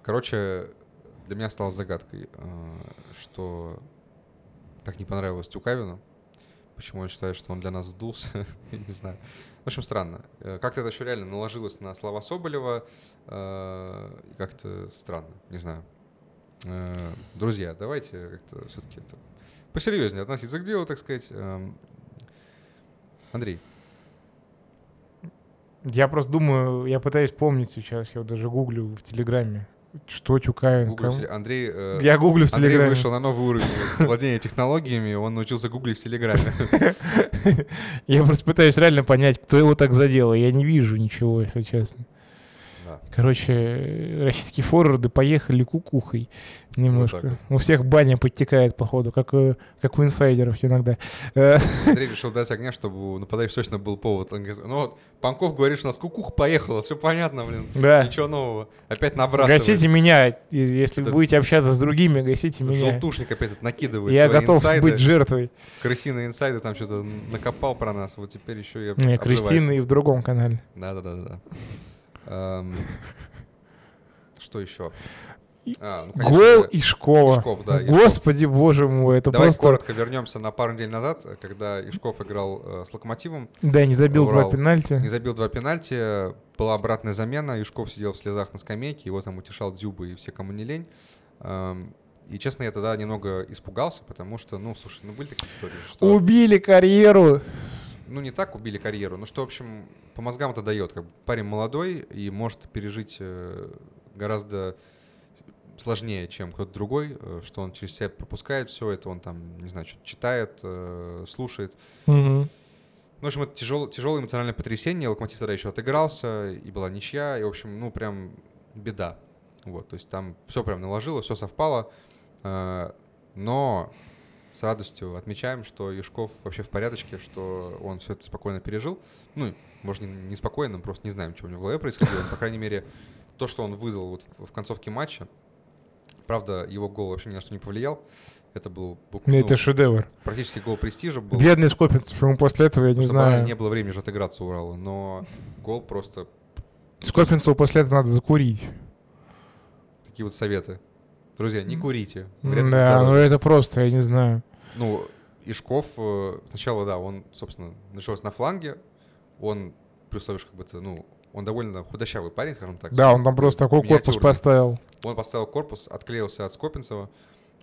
Короче, для меня стало загадкой, э, что так не понравилось Тюкавину. Почему он считает, что он для нас сдулся, я не знаю. В общем, странно. Э, Как-то это еще реально наложилось на слова Соболева. э, Как-то странно, не знаю. Э, Друзья, давайте как-то все-таки это посерьезнее относиться к делу, так сказать. Эм, Андрей, Я просто думаю, я пытаюсь помнить сейчас, я вот даже гуглю в Телеграме, что гуглю кому- теле- Андрей, э, Я гуглю в Андрей Телеграме. вышел на новый уровень владения технологиями, он научился гуглить в Телеграме. Я просто пытаюсь реально понять, кто его так задел. Я не вижу ничего, если честно. Да. Короче, российские форварды поехали кукухой немножко. вот. У всех баня подтекает, походу, как, у- как у инсайдеров иногда. Э, Андрей решил дать огня, чтобы у нападающего точно был повод. Он говорит, ну вот, Панков говорит, что у нас кукуха поехала, все понятно, блин. Да. Ничего нового. Опять набрасывает. Гасите меня, если Это- будете общаться с другими, гасите меня. Желтушник опять тут накидывает Я готов инсайды. быть жертвой. Крысиные инсайды там что-то накопал про нас. Вот теперь еще я Не. Кристина и в другом канале. Да-да-да-да. Эм, Что еще? И- А, ну, конечно Гол же, Ишкова. Ишков, да, Ишков. Господи, боже мой, это Давай просто... коротко вернемся на пару недель назад, когда Ишков играл э, с Локомотивом. Да, не забил Урал. два пенальти. Не забил два пенальти, была обратная замена, Юшков сидел в слезах на скамейке, его там утешал Дзюба и все, кому не лень. Эм, И, честно, я тогда немного испугался, потому что, ну, слушай, ну, были такие истории, что, Убили карьеру. Ну, не так убили карьеру, но что, в общем, по мозгам это дает. Как бы парень молодой и может пережить э, гораздо сложнее, чем кто-то другой, э, что он через себя пропускает все это, он там, не знаю, что-то читает, э, слушает. Мгм. Ну, в общем, это тяжел, тяжелое эмоциональное потрясение. Локомотив тогда еще отыгрался, и была ничья, и, в общем, ну, прям беда. Вот, то есть там все прям наложило, все совпало. Но с радостью отмечаем, что Юшков вообще в порядочке, что он все это спокойно пережил. Ну, может, не, не спокойно, просто не знаем, что у него в голове происходило. Но, по крайней мере, то, что он выдал вот в, концовке матча, правда, его гол вообще ни на что не повлиял. Это был бук- Ну, ну, Это шедевр. практически гол престижа был. Бедный Скопинцев, ему после этого, я не знаю. не было времени же отыграться у Урала, но гол просто Скопинцеву после этого надо закурить. такие вот советы. Друзья, не курите. Да, ну здоровья. это просто, я не знаю. Ну, Ишков э, сначала, да, он, собственно, начался на фланге. Он, при условии, как бы это, ну, он довольно худощавый парень, скажем так. Да, он там просто такой корпус поставил. Он поставил корпус, отклеился от Скопинцева,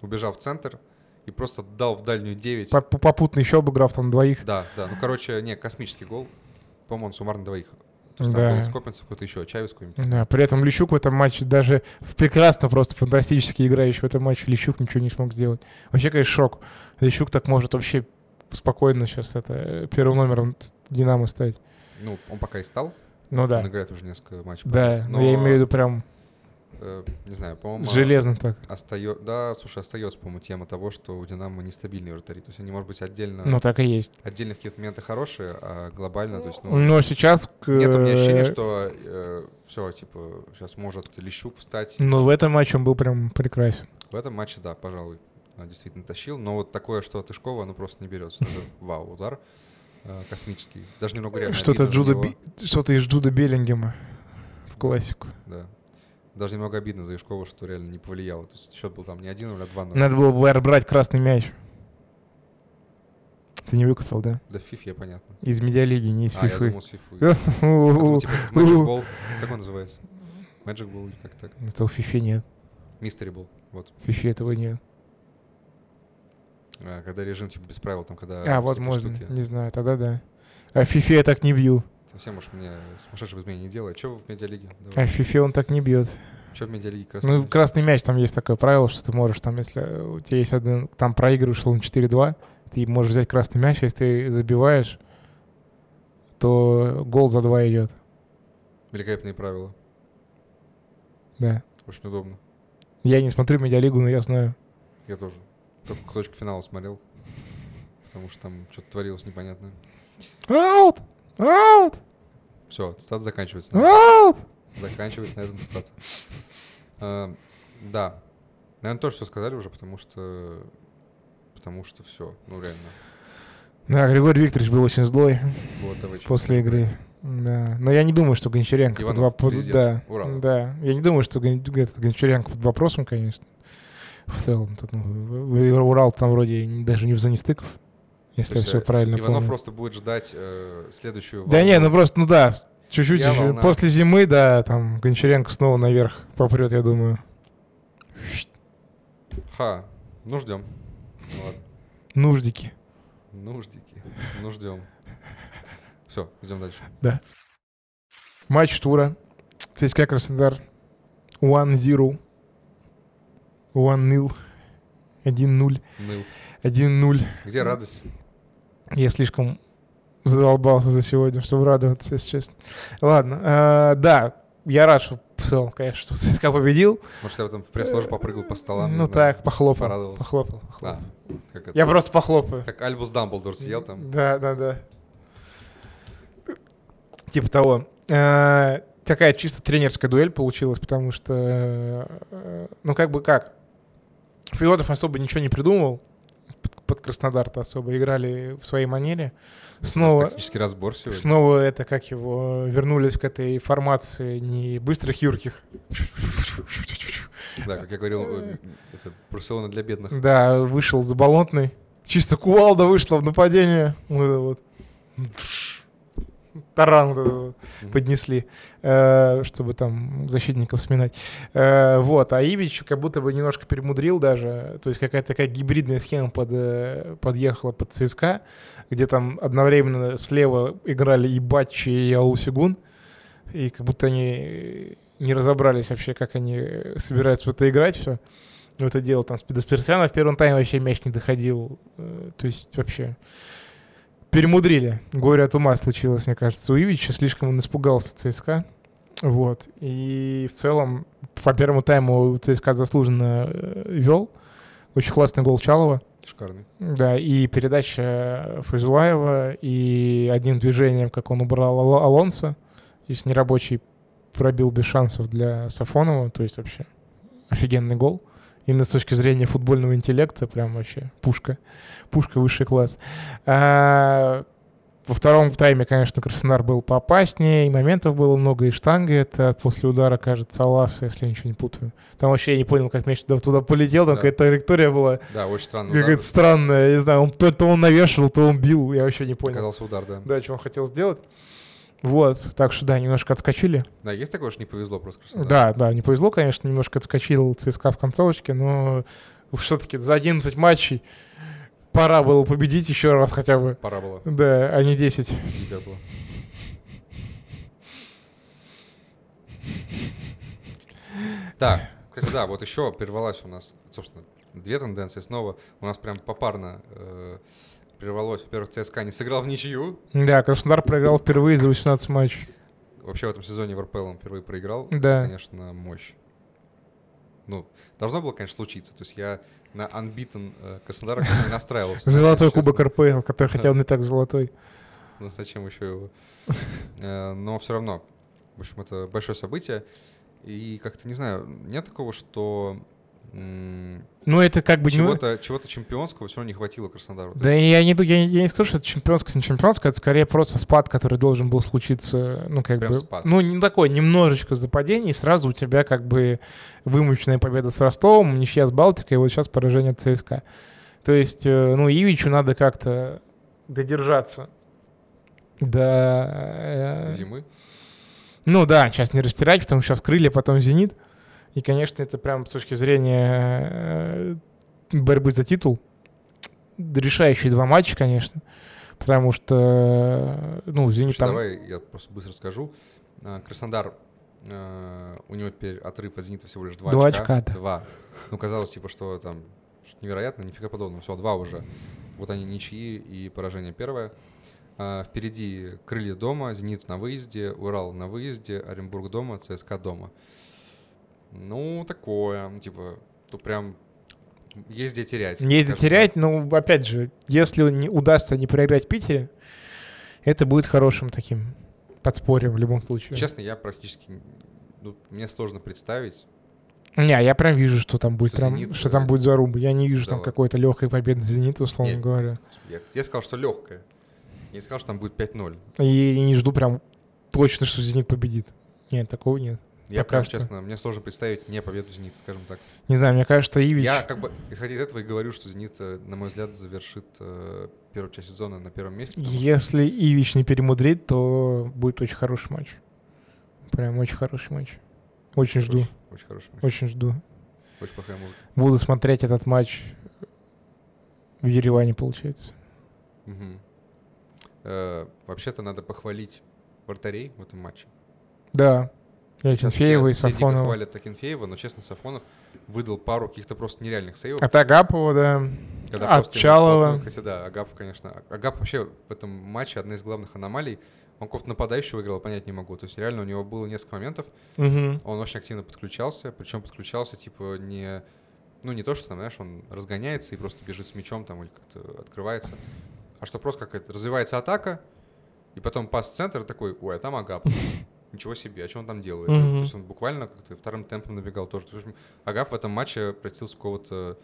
убежал в центр и просто дал в дальнюю 9. Поп- Попутно еще обыграв там двоих. Да, да. Ну, короче, не, космический гол. По-моему, он суммарно двоих То есть Да. там был Скопинцев, какой-то еще, Чавес какой-нибудь. Да, при этом Лещук в этом матче даже прекрасно, просто фантастически играющий в этом матче, Лещук ничего не смог сделать. Вообще, конечно, шок. Лещук так может вообще спокойно сейчас это э, первым номером Динамо стать. Ну, он пока и стал. Ну да. Он играет уже несколько матчей. Да, подряд. но я имею в виду прям э, не знаю, по-моему... железно так. Остается, да, слушай, остается, по-моему, тема того, что у Динамо нестабильные вратари. То есть они, может быть, отдельно, Ну так и есть. отдельно в какие-то моменты хорошие, а глобально, то есть, ну, Но сейчас... нет у меня ощущения, э, что все, типа, сейчас может Лещук встать. Ну, в этом матче он был прям прекрасен. В этом матче, да, пожалуй, а, действительно тащил. Но вот такое, что от Тышкова, оно просто не берется. Это вау, удар э, космический. Даже немного реально Что-то Джуда него. Би- что-то из Джуда Беллингема в классику. Да. Даже немного обидно за Яшкова, что реально не повлияло. То есть счет был там не 1-0, а 2-0. Надо было бы брать красный мяч. Ты не выкупил, да? Да в фифе, понятно. Из медиалиги, не из А, я фифы. думал с фифу. Я думал, типа, как Magic Ball. Как он называется? Magic Ball, как так? Это в фифе нет. Мистери Ball. Вот. В фифе этого нет. А, когда режим типа без правил, там когда... А, возможно. штуки. Не знаю, тогда да. А в фифе я так не бью. Совсем уж мне сумасшедшего изменения не делает. Что в медиалиге? А в Давай. фифе он так не бьет. Что в медиалиге красный Ну, мяч? красный мяч, там есть такое правило, что ты можешь, там, если у тебя есть один, там проигрываешь, условно, 4-2, ты можешь взять красный мяч, а если ты забиваешь, то гол за 2 идет. Великолепные правила. Да. Очень удобно. Я не смотрю медиалигу, но я знаю. Я тоже. Только кусочек финала смотрел. Потому что там что-то творилось непонятное. Аут! Аут! Все, цитата заканчивается. Аут! Заканчивается на этом цитата. А, Да. Наверное, тоже все сказали уже, потому что... Потому что все. Ну, реально. Да, Григорий Викторович был очень злой Вот, давай. чё после игры. Да. Но я не думаю, что Гончаренко под Иванов, воп- президент Да, Урала. да. Я не думаю, что Гон- этот Гончаренко под вопросом, конечно. В целом, тут, ну, Урал там вроде даже не в зоне стыков, если То я все э, правильно Иванов помню. просто будет ждать э, следующую Да волну. не, ну просто, ну да, чуть-чуть еще. волна. После зимы, да, там Гончаренко снова наверх попрет, я думаю. Ха, ну ждем. Ну ладно. Нуждики. Нуждики. Ну ждем. Все, идем дальше. Матч тура. ЦСКА Краснодар. 1-0. 1-0. 1-0. Ныл. 1-0. Где радость? Я слишком задолбался за сегодня, чтобы радоваться, если честно. Ладно, э, да, я рад, что в целом, конечно, что ЦСКА победил. Может, я там в пресс-ложе попрыгал по столам? ну так, похлопал. порадовался. Похлопал, похлопал. А, как это? Я просто похлопаю. Как Альбус Дамблдор сидел там. Да, да, да. Типа того. Э, Такая чисто тренерская дуэль получилась, потому что, э, ну как бы как, Федотов особо ничего не придумывал, под- под Краснодар-то особо играли в своей манере. Снова, Тактический разбор сегодня. снова это, как его, вернулись к этой формации не быстрых юрких. Да, как я говорил, э, это Барселона для бедных. Да, вышел заболотный. Чисто кувалда вышла в нападение. Вот вот. Таран поднесли, э, чтобы там защитников сминать. Э, вот, а Ивич как будто бы немножко перемудрил даже. То есть какая-то такая гибридная схема под, э, подъехала под ЦСКА, где там одновременно слева играли и Батчи, и Алусигун. И как будто они не разобрались вообще, как они собираются в это играть все. Ну, это дело там Спидосперсиана в первом тайме вообще мяч не доходил. То есть вообще перемудрили. Горе от ума случилось, мне кажется. У Ивича слишком он испугался ЦСКА. Вот. И в целом по первому тайму ЦСКА заслуженно э, вел. Очень классный гол Чалова. Шикарный. Да, и передача Файзулаева, и одним движением, как он убрал Ал- Алонсо, если нерабочий пробил без шансов для Сафонова, то есть вообще офигенный гол. Именно с точки зрения футбольного интеллекта, прям вообще пушка. Пушка высший класс. А, во втором тайме, конечно, Краснодар был поопаснее, и моментов было много, и штанга это после удара, кажется, Аласа, если я ничего не путаю. Там вообще я не понял, как мяч туда, туда полетел, там Да. какая-то траектория была Да, очень странно. удар. какая-то странная, я не знаю, он то, то он навешивал, то он бил, я вообще не понял. Оказался удар, да. Да, что он хотел сделать. Вот, так что да, немножко отскочили. Да, есть такое, что не повезло просто Краснодар. Да, да, не повезло, конечно, немножко отскочил ЦСКА в концовочке, но все-таки за 11 матчей пора было победить еще раз хотя бы. Пора было. Да, а не 10. Нельзя было. Да, кстати, да, вот еще прервалась у нас, собственно, две тенденции снова. У нас прям попарно э, прервалось. Во-первых, ЦСКА не сыграл в ничью. Да, Краснодар проиграл впервые за 18 матчей. Вообще в этом сезоне в РПЛ он впервые проиграл. Да. Это, конечно, мощь. Ну, должно было, конечно, случиться. То есть я на unbeaten э, Краснодар не настраивался. Золотой кубок РПЛ, который хотя он и так золотой. Ну, зачем еще его? Э, Но все равно, в общем, это большое событие. И как-то, не знаю, нет такого, что Ну, это как бы чего-то чего-то чемпионского все равно не хватило Краснодару. Да я не, я, я не скажу, что это чемпионское, не чемпионское, это скорее просто спад, который должен был случиться, ну, как Прям бы, спад. ну, не такой, немножечко западение, и сразу у тебя как бы вымученная победа с Ростовом, ничья с Балтикой, и вот сейчас поражение от ЦСКА. То есть, э, ну, Ивичу надо как-то додержаться до... э, Зимы. Ну да, сейчас не растирать, потому что сейчас крылья, потом зенит. И, конечно, это прям с точки зрения э, борьбы за титул решающие два матча, конечно. Потому что, э, ну, зенит там... Давай я просто быстро скажу. А, Краснодар, э, у него теперь отрыв от «Зенита» всего лишь 2 Два очка. очка. Два. Ну, казалось, типа, что там что-то невероятно, нифига подобного. Все, два уже. Вот они ничьи и поражение первое. А, Впереди Крылья дома, Зенит на выезде, Урал на выезде, Оренбург дома, ЦСКА дома. Ну, такое, типа, тут прям есть где терять. Есть скажем терять, но, опять же, если не удастся не проиграть Питере, это будет хорошим таким подспорьем в любом случае. Честно, я практически... ну, мне сложно представить, Не, я прям вижу, что там будет Что прям, «Зенит», что там э, будет заруба. Я не вижу да там какой-то легкой победы «Зенита», условно Нет. говоря. Я, я сказал, что легкое. Я не сказал, что там будет 5-0. И, и не жду прям точно, что «Зенит» победит. Нет, такого нет. Я Пока прям, что. честно, мне сложно представить не победу «Зенита», скажем так. Не знаю, мне кажется, Ивич... Я как бы, исходя из этого, и говорю, что «Зенит», э, на мой взгляд, завершит э, первую часть сезона на первом месте. потому что- Если Ивич не перемудрит, то будет очень хороший матч. Прям очень хороший матч. Очень жду, Очень, очень хороший матч. очень жду. Очень плохая музыка. Буду смотреть этот матч в Ереване, получается. Мгм. Э, Вообще-то надо похвалить вратарей в этом матче. Да. И Сейчас Акинфеева, и все- все дико Сафонова. хвалят Акинфеева, но, честно, Сафонов выдал пару каких-то просто нереальных сейвов. От Агапова, да. Когда От Чалова. Хотя да, Агап, конечно. Агап вообще в этом матче одна из главных аномалий. Он какого-то нападающего играл, понять не могу. То есть реально у него было несколько моментов. Мгм. Он очень активно подключался. Причем подключался типа не... Ну не то, что там, знаешь, он разгоняется и просто бежит с мячом там или как-то открывается. А что просто какая-то развивается атака, и потом пас в центр такой, ой, а там Агап. Ничего себе, а что он там делает? Мгм. То есть он буквально как-то вторым темпом набегал тоже. То есть Агап в этом матче превратился кого-то,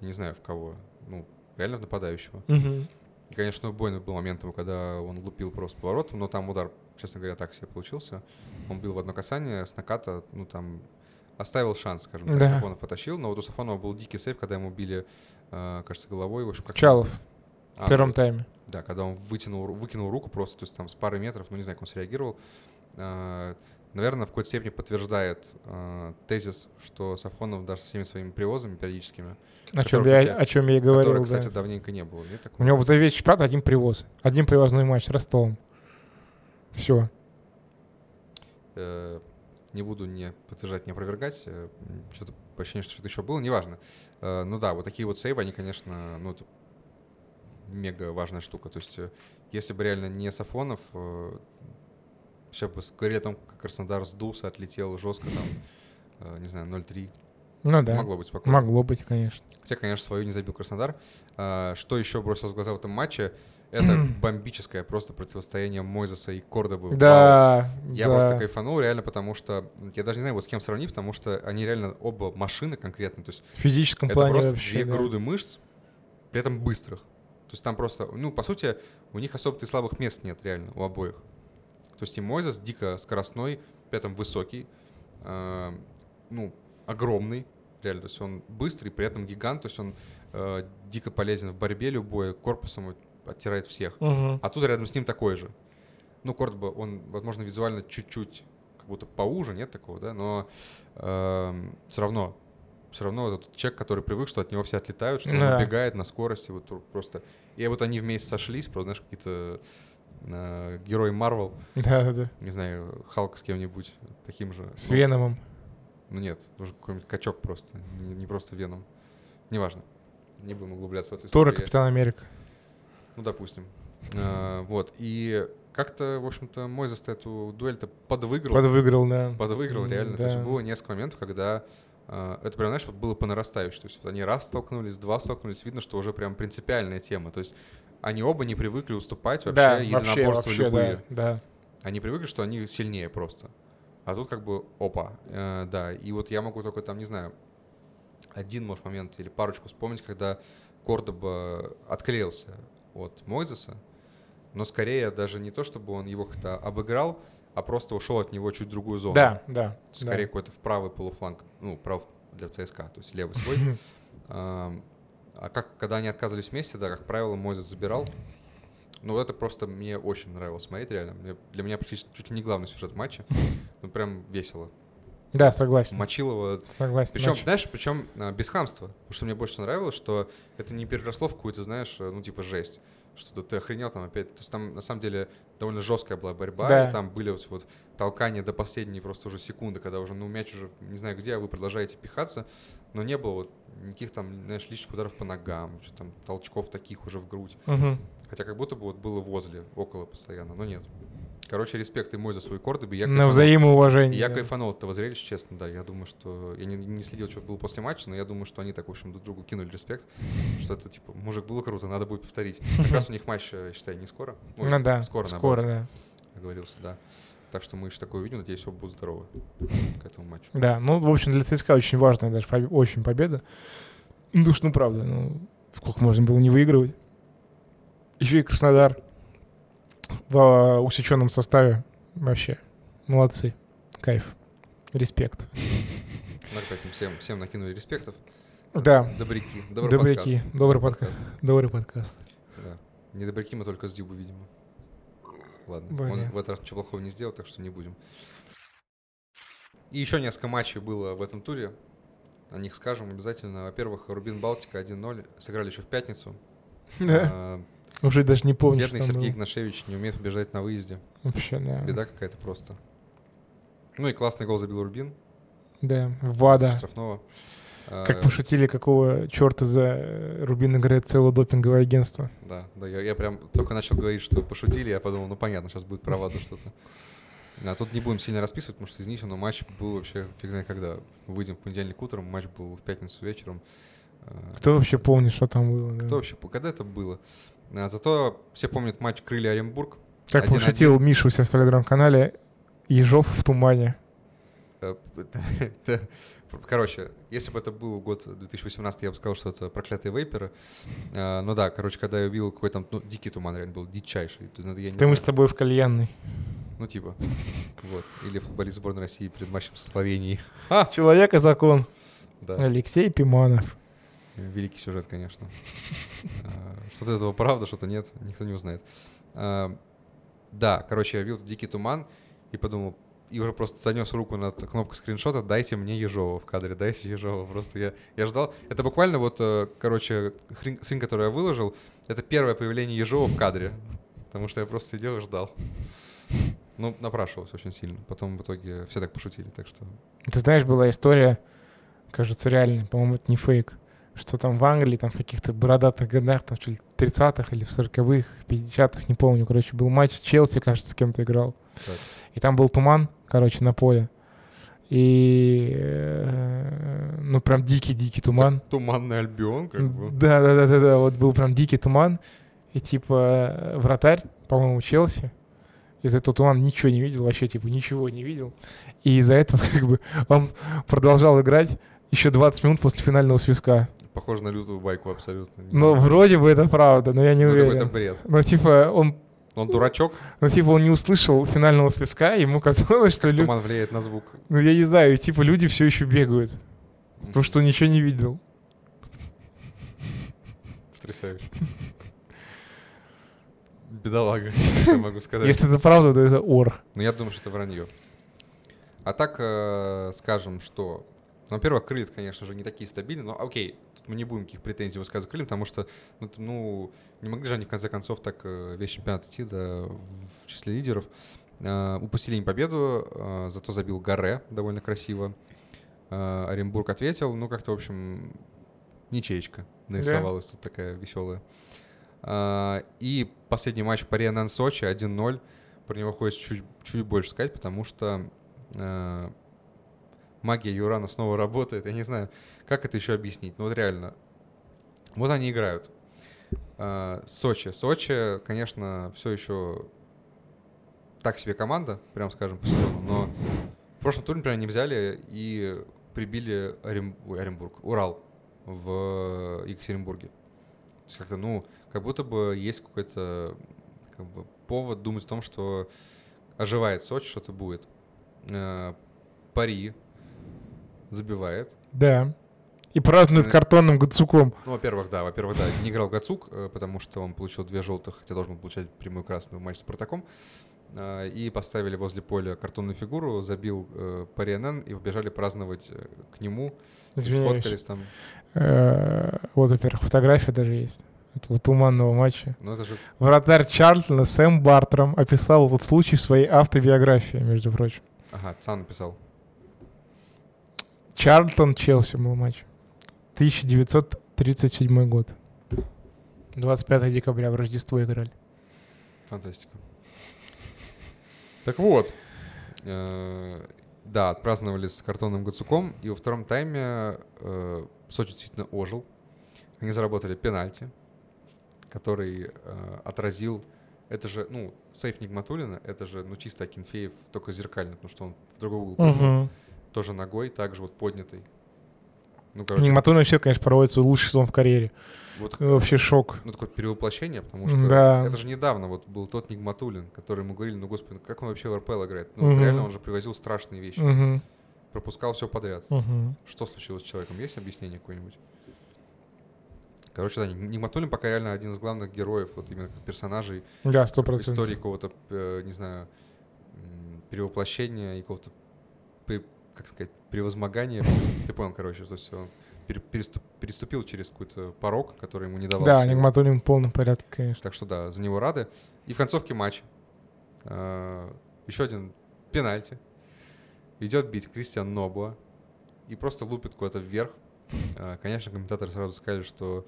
не знаю в кого, ну, реально нападающего. Мгм. И, конечно, убойный был момент его, когда он лупил просто поворотом, но там удар, честно говоря, так себе получился. Он бил в одно касание с наката, ну там оставил шанс, скажем так. Да. Сафонов потащил, но вот у Сафонова был дикий сейв, когда ему били, э, кажется, головой. В общем, как Чалов А, в первом тайме. Да, когда он вытянул, выкинул руку просто, то есть там с пары метров, ну не знаю, как он среагировал. Э, Наверное, в какой-то степени подтверждает э, тезис, что Сафонов даже со всеми своими привозами периодическими, О чем, я, у тебя- о чем я и говорил, которых, да. кстати, давненько не было. Нет У такого? него за весь чемпионат один привоз. Один привозной матч с Ростовом. Все. Э, не буду не подтверждать, не опровергать. э, Что-то по ощущению, что что-то еще было, неважно. Э, Ну да, вот такие вот сейвы, они, конечно, ну, мега важная штука. То есть, э, если бы реально не Сафонов, сейчас бы том, как Краснодар сдулся, отлетел жестко, там, э, не знаю, 0-3. Ну да. Могло быть спокойно. Могло быть, конечно. Хотя, конечно, свою не забил Краснодар. А, Что еще бросилось в глаза в этом матче? Это бомбическое просто противостояние Мойзеса и Кордобы. Вау. Да, Я да. просто кайфанул реально, потому что я даже не знаю, вот с кем сравнить, потому что они реально оба машины конкретно. То есть В физическом это плане просто вообще, две да. груды мышц, при этом быстрых. То есть там просто, ну, по сути, у них особо-то и слабых мест нет реально у обоих. То есть и Мойзес дико скоростной, при этом высокий, э, ну, огромный, реально. То есть он быстрый, при этом гигант, то есть он э, дико полезен в борьбе любой, корпусом оттирает всех. Мгм. А тут рядом с ним такой же. Ну, Кордоба, он, возможно, визуально чуть-чуть как будто поуже, нет такого, да, но все равно, все равно этот человек, который привык, что от него все отлетают, что Да. он убегает на скорости, вот просто. И вот они вместе сошлись, просто, знаешь, какие-то э, герои Марвел, Да, да, да. не знаю, Халк с кем-нибудь таким же. С Ну, Веномом. Ну нет, нужен какой-нибудь качок просто, не, не просто Веном. Неважно. Не будем углубляться в эту Тора, историю. Капитан Америка. Ну, допустим. А, вот. И как-то, в общем-то, Мойзес эту дуэль-то подвыиграл. Подвыиграл, да. Подвыиграл, реально. То есть да. было несколько моментов, когда а, это прям, знаешь, вот было по нарастающей. То есть вот они раз столкнулись, два столкнулись, видно, что уже прям принципиальная тема. То есть они оба не привыкли уступать вообще Да, единоборства вообще, любые. да, да. Они привыкли, что они сильнее просто. А тут как бы опа, э, да. И вот я могу только там, не знаю, один, может, момент или парочку вспомнить, когда Кордоба отклеился от Мойзеса, но скорее даже не то, чтобы он его как-то обыграл, а просто ушел от него чуть в другую зону. Да, да. Скорее да. какой-то в правый полуфланг, ну, прав для ЦСКА, то есть левый свой. А как, когда они отказывались вместе, да, как правило, Мойзес забирал. Ну, это просто мне очень нравилось смотреть, реально. Мне- для меня практически чуть ли не главный сюжет матча. Ну, прям весело. Да, согласен. Мочилова. Согласен. Причем, Значит, знаешь, причем а, без хамства. Потому что мне больше нравилось, что это не переросло в какую-то, знаешь, э, ну, типа, жесть. Что да ты охренел там опять. То есть там, на самом деле, довольно жесткая была борьба. Да. И там были вот, вот толкания до последней просто уже секунды, когда уже, ну, мяч уже, не знаю где, а вы продолжаете пихаться. Но не было вот никаких там, знаешь, лишних ударов по ногам, что там толчков таких уже в грудь. мгм. Хотя как будто бы вот было возле, около постоянно, но нет. Короче, респект и мой за свой Кордоби. Я На взаимоуважение. Я да. кайфанул от этого зрелища, честно, да. Я думаю, что... Я не, не следил, что было после матча, но я думаю, что они так, в общем, друг другу кинули респект. Что это, типа, мужик, было круто, надо будет повторить. Как раз у них матч, э, считай, не скоро. Ой, Ну да, скоро, скоро, наоборот, да. оговорился, да. Так что мы еще такое увидим, надеюсь, оба будут здоровы к этому матчу. Да, ну, в общем, для ЦСКА очень важная даже очень победа. Ну, что, ну, правда, ну, сколько можно было не выигрывать. Еще и Краснодар в а, усеченном составе. Вообще, молодцы. Кайф. Респект. Всем, всем накинули респектов. Да, Добряки. Добрый добряки. подкаст. Добрый подкаст. Добрый подкаст. Да. Не добряки мы только с Дюбы, видимо. Ладно, Блин. он в этот раз ничего плохого не сделал, так что не будем. И еще несколько матчей было в этом туре. О них скажем обязательно. Во-первых, Рубин Балтика 1-0. Сыграли еще в пятницу. Да. Уже даже не помню, Бедный что Сергей было. Игнашевич не умеет побежать на выезде. Вообще, да. Беда какая-то просто. Ну и классный гол забил Рубин. Да, ВАДА. штрафного. А, Как пошутили, какого черта за э, Рубин играет целое допинговое агентство. Да, да, я, я прям только начал говорить, что пошутили, я подумал, ну понятно, сейчас будет про ВАДА что-то. А тут не будем сильно расписывать, потому что, извините, но матч был вообще фиг знает когда. Выйдем в понедельник утром, матч был в пятницу вечером. А, Кто вообще помнит, что там было? да? Кто вообще, по- когда это было? А, зато все помнят матч Крылья Оренбург. Как 1-1. пошутил Миша у себя в телеграм-канале, Ежов в тумане. Э, Короче, если бы это был год 2018, я бы сказал, что это проклятые вейперы. А, Ну да, короче, когда я увидел какой там ну, дикий туман, реально был дичайший. Ну, Ты мы с тобой в кальянной. Ну, типа. Вот. Или футболист сборной России перед матчем с Словенией. А! Человек и закон. Да. Алексей Пиманов. Великий сюжет, конечно. А, Что-то этого правда, что-то нет, никто не узнает. А, Да, короче, я видел дикий туман и подумал, и уже просто занес руку над кнопкой скриншота, дайте мне Ежова в кадре, дайте Ежова. Просто я, я ждал. Это буквально вот, э, короче, хрень, сын, который я выложил, это первое появление Ежова в кадре. Потому что я просто сидел и ждал. Ну, напрашивалось очень сильно. Потом в итоге все так пошутили, так что... Ты знаешь, была история, кажется, реальная, по-моему, это не фейк, что там в Англии, там в каких-то бородатых годах, там что ли, 30-х или в 40-х, 50-х, не помню, короче, был матч, Челси, кажется, с кем-то играл. Так. И там был туман, короче, на поле. И, э, ну, прям дикий-дикий туман. Так Туманный Альбион, как бы. Да, да, да, да, да. Вот был прям дикий туман. И типа вратарь, по-моему, Челси, из этого тумана ничего не видел, вообще типа ничего не видел. И из-за этого как бы он продолжал играть еще 20 минут после финального свистка. Похоже на лютую байку абсолютно. Но вроде бы это правда, но я не Ну, уверен. какой-то бред. Но типа он, Он дурачок, ну типа он не услышал финального свистка, ему казалось, что лю- туман влияет на звук. ну я не знаю, типа люди все еще бегают, потому что он ничего не видел. Потрясающе. Бедолага, я могу сказать. Если это правда, то это ор. Но я думаю, что это вранье. А так, э, скажем, что... ну, Во-первых, крылья, конечно же, не такие стабильные, но окей, тут мы не будем каких претензий высказывать крыльям, потому что, ну, ну, не могли же они, в конце концов, так э, весь чемпионат идти, да, в числе лидеров. Э, упустили им победу, э, зато забил Гаре довольно красиво. Э, Оренбург ответил, ну, как-то, в общем, ничеечка нарисовалась тут такая веселая. А, И последний матч по Ренан Сочи 1-0. Про него хочется чуть, чуть больше сказать, потому что магия Юрана снова работает. Я не знаю, как это еще объяснить. Ну вот реально. Вот они играют. А, Сочи. Сочи, конечно, все еще так себе команда, прям скажем, по сезону, но в прошлом туре, например, они взяли и прибили Орем- Оренбург, Урал в Екатеринбурге. То есть как-то, ну, как будто бы есть какой-то как бы, повод думать о том, что оживает Сочи, что-то будет. Э, Пари забивает. Да. И празднует Э. картонным гацуком. Ну, во-первых, да, во-первых, да, не играл Гацук, э, потому что он получил две желтых, хотя должен был получать прямую красную в матче с Спартаком. Э, И поставили возле поля картонную фигуру, забил Парианен и побежали праздновать к нему. И Извиняюсь. сфоткались там. Вот, во-первых, фотография даже есть. Этого туманного матча. Ну, это же Вратарь Чарльтона Сэм Бартром описал этот случай в своей автобиографии, между прочим. Ага, Цан написал. Чарльтон Челси был матч. 1937 год. 25 декабря в Рождество играли. Фантастика. Так вот, э, да, отпраздновали с картонным Гацуком, и во втором тайме э, Сочи действительно ожил. Они заработали пенальти, который э, отразил... Это же, ну, сейф Нигматулина, это же, ну, чисто Акинфеев, только зеркально, потому что он в другой угол Угу. Тоже ногой, также вот поднятый. Ну, короче, Нигматульный все, конечно, проводит свой лучший сезон в карьере. вот Вообще шок. ну, такое перевоплощение, потому что Да. это же недавно вот был тот Нигматулин, который ему говорили, ну, господи, ну как он вообще в РПЛ играет? Ну, вот Мгм. реально он же привозил страшные вещи, Угу. пропускал все подряд. Угу. Что случилось с человеком? Есть объяснение какое-нибудь? Короче, да, Нигматулин пока реально один из главных героев, вот именно персонажей Да, сто истории процентов. какого-то, э, не знаю, перевоплощения и какого-то, как сказать, превозмогания. Ты понял, короче, то есть он пере- переступ- переступил через какой-то порог, который ему не давал Да, сил. Нигматулин в полном порядке, конечно. Так что да, за него рады. И в концовке матча еще один пенальти. Идет бить Кристиан Нобуа и просто лупит куда-то вверх. Э, конечно, комментаторы сразу сказали, что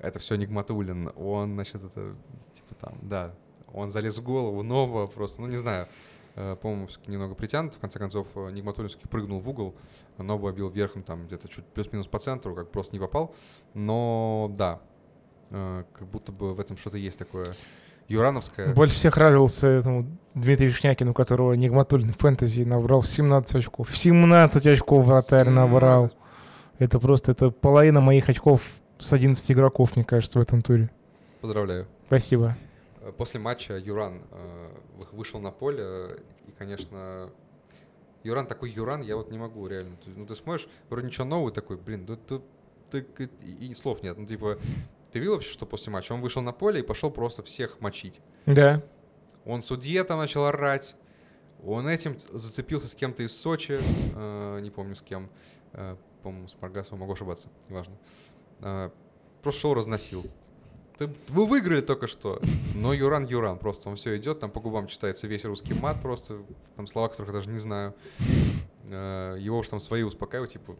это все Нигматулин. Он, значит, это типа там, да, он залез в голову Нобуа просто, ну не знаю. Э, По-моему, немного притянут. В конце концов, э, Нигматулин все-таки прыгнул в угол. Нобуа бил верхом там где-то чуть плюс-минус по центру, как просто не попал. Но да, э, как будто бы в этом что-то есть такое юрановское. Больше всех радовался этому Дмитрию Шнякину, которого Нигматулин фэнтези набрал 17 очков. 17 очков вратарь 17. набрал. Это просто, это половина моих очков с 11 игроков, мне кажется, в этом туре. Поздравляю. Спасибо. Э, После матча Юран э, вы- вышел на поле, э, и, конечно, Юран такой Юран, я вот не могу реально. Ну, ты смотришь, вроде ничего нового такой, блин, да так и, и слов нет. Ну, типа, ты видел вообще, что после матча? Он вышел на поле и пошел просто всех мочить. Да. Он судье там начал орать. Он этим зацепился с кем-то из Сочи, э, не помню с кем, э, по-моему, с Маргасовым, могу ошибаться, неважно. Э, просто шоу разносил. Ты- вы выиграли только что, но Юран Юран, просто он все идет, там по губам читается весь русский мат просто, там слова, которых я даже не знаю. Э, его уж там свои успокаивают, типа,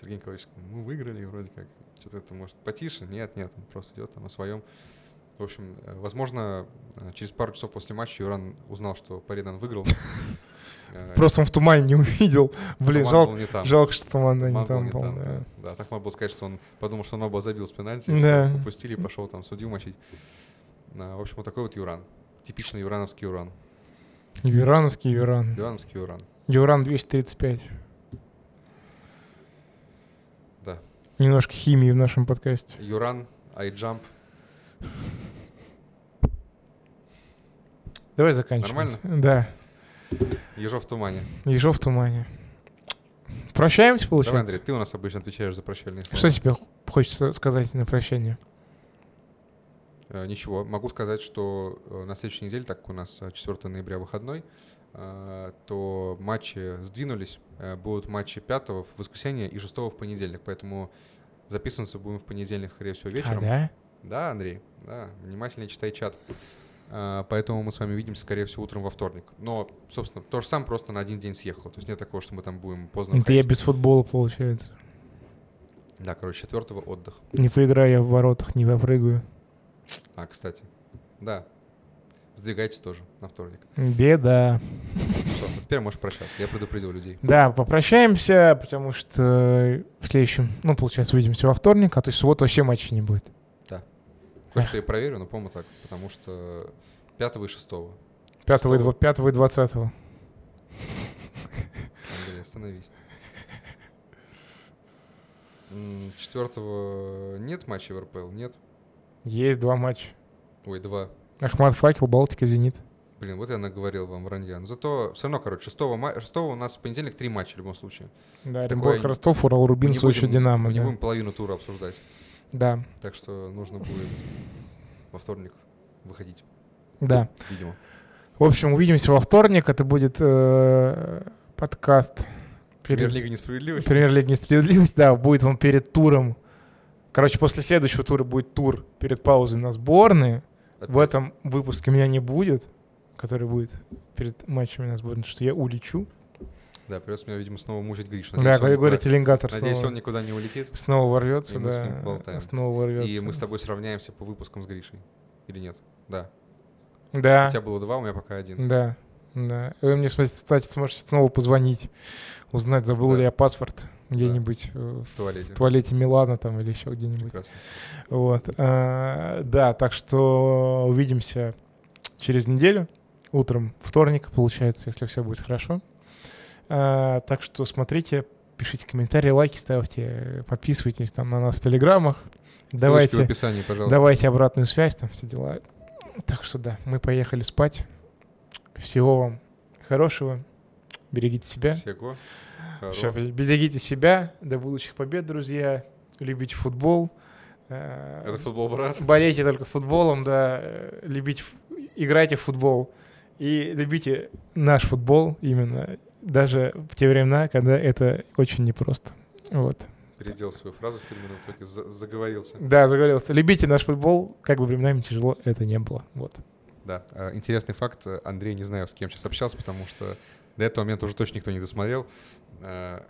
Сергей Николаевич, мы выиграли вроде как, что-то это может потише, нет, нет, он просто идет там о своем. В общем, э, возможно, э, через пару часов после матча Юран узнал, что Паридан выиграл. Э, Просто он в тумане не увидел. Блин, туман жалко, был жалко, что туман да, не был там был. там, да. да. Так можно было сказать, что он подумал, что Ноба забил с пенальти, Да. упустили и пошел там судью мочить. А, В общем, вот такой вот Юран. Типичный юрановский Юран. Юрановский Юран. Юрановский Юран. Юран 235. Да. Немножко химии в нашем подкасте. Юран, айджамп. Давай заканчивать. Нормально? Да. Ежов в тумане. Ежов в тумане. Прощаемся, Давай, получается? Андрей, ты у нас обычно отвечаешь за прощальные слова. Что тебе хочется сказать на прощание? Э, Ничего, могу сказать, что э, на следующей неделе, так как у нас э, 4 ноября выходной, э, то матчи сдвинулись. Э, Будут матчи 5 в воскресенье и 6 в понедельник, поэтому записываться будем в понедельник, скорее всего, вечером. А, да? Да, Андрей, да, внимательнее читай чат. А, Поэтому мы с вами увидимся, скорее всего, утром во вторник. Но, собственно, то же самое, просто на один день съехало. То есть нет такого, что мы там будем поздно Это я без футбола, получается. Да, короче, четвертого отдых. Не поиграю я в воротах, не попрыгаю. А, кстати, да. Сдвигайтесь тоже на вторник. Беда. Все, теперь можешь прощаться. Я предупредил людей. Да, попрощаемся, потому что в следующем, ну, получается, увидимся во вторник, а то есть в субботу вообще матча не будет. Хочешь, я проверю, но, по-моему, так. Потому что пятого и шестого. 5 и, Шестого. дв- 5 и 20. Андрей, остановись. М, Четвертого нет матча в РПЛ? Нет? Есть два матча. Ой, два. Ахмат Факел, Балтика, Зенит. Блин, вот я наговорил вам вранья. Но зато все равно, короче, шестого, ма- шестого у нас в понедельник три матча в любом случае. Да, Такое Оренбург, не- Ростов, Урал, Рубин, не Сочи, Динамо. Мы не да. будем половину тура обсуждать. Да, Так что нужно будет во вторник выходить, да. видимо. В общем, увидимся во вторник. Это будет э, подкаст перед Премьер-лига несправедливости. Премьер-лига несправедливость. Да, будет он перед туром. Короче, после следующего тура будет тур перед паузой на сборные. В Опять. этом выпуске меня не будет, который будет перед матчами на сборной, что я улечу. Да, придется меня, видимо, снова мучить Гришу. Да, Надеюсь, он Григорий никуда- Теленгатор Надеюсь, снова, он никуда не улетит. снова ворвется, да, снова ворвется. И мы с тобой сравняемся по выпускам с Гришей. Или нет? Да. Да, У тебя было два, у меня пока один. да, да. Вы мне, кстати, сможете снова позвонить, узнать, забыл Да. ли я паспорт где-нибудь э, В туалете. в туалете Милана там или еще где-нибудь. Прекрасно. Вот. а, Да, так что увидимся через неделю, утром вторник, получается, если все будет хорошо. А, Так что смотрите, пишите комментарии, лайки ставьте, подписывайтесь там на нас в телеграммах. Ссылочки в Давайте, описании, пожалуйста. давайте обратную связь, там все дела. Так что да, мы поехали спать. Всего вам хорошего. Берегите себя. Всего. Хорошего. берегите себя. До будущих побед, друзья. Любите футбол. Э, Это футбол, брат. Болейте только футболом, да. Любите, играйте в футбол. И любите наш футбол именно, даже в те времена, когда это очень непросто. Вот. Переделал свою фразу фирменную, только за- заговорился. Да, заговорился. Любите наш футбол, как бы временами тяжело это не было. Вот. Да. а, Интересный факт. Андрей, не знаю, с кем сейчас общался, потому что до этого момента уже точно никто не досмотрел. А,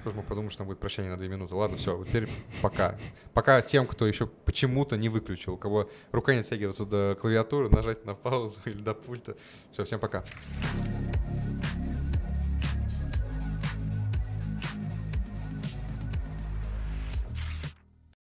Кто же мог подумать, что там будет прощание на две минуты. Ладно, все, вот теперь пока. Пока тем, кто еще почему-то не выключил, у кого рука не оттягивается до клавиатуры, нажать на паузу или до пульта. Все, всем пока.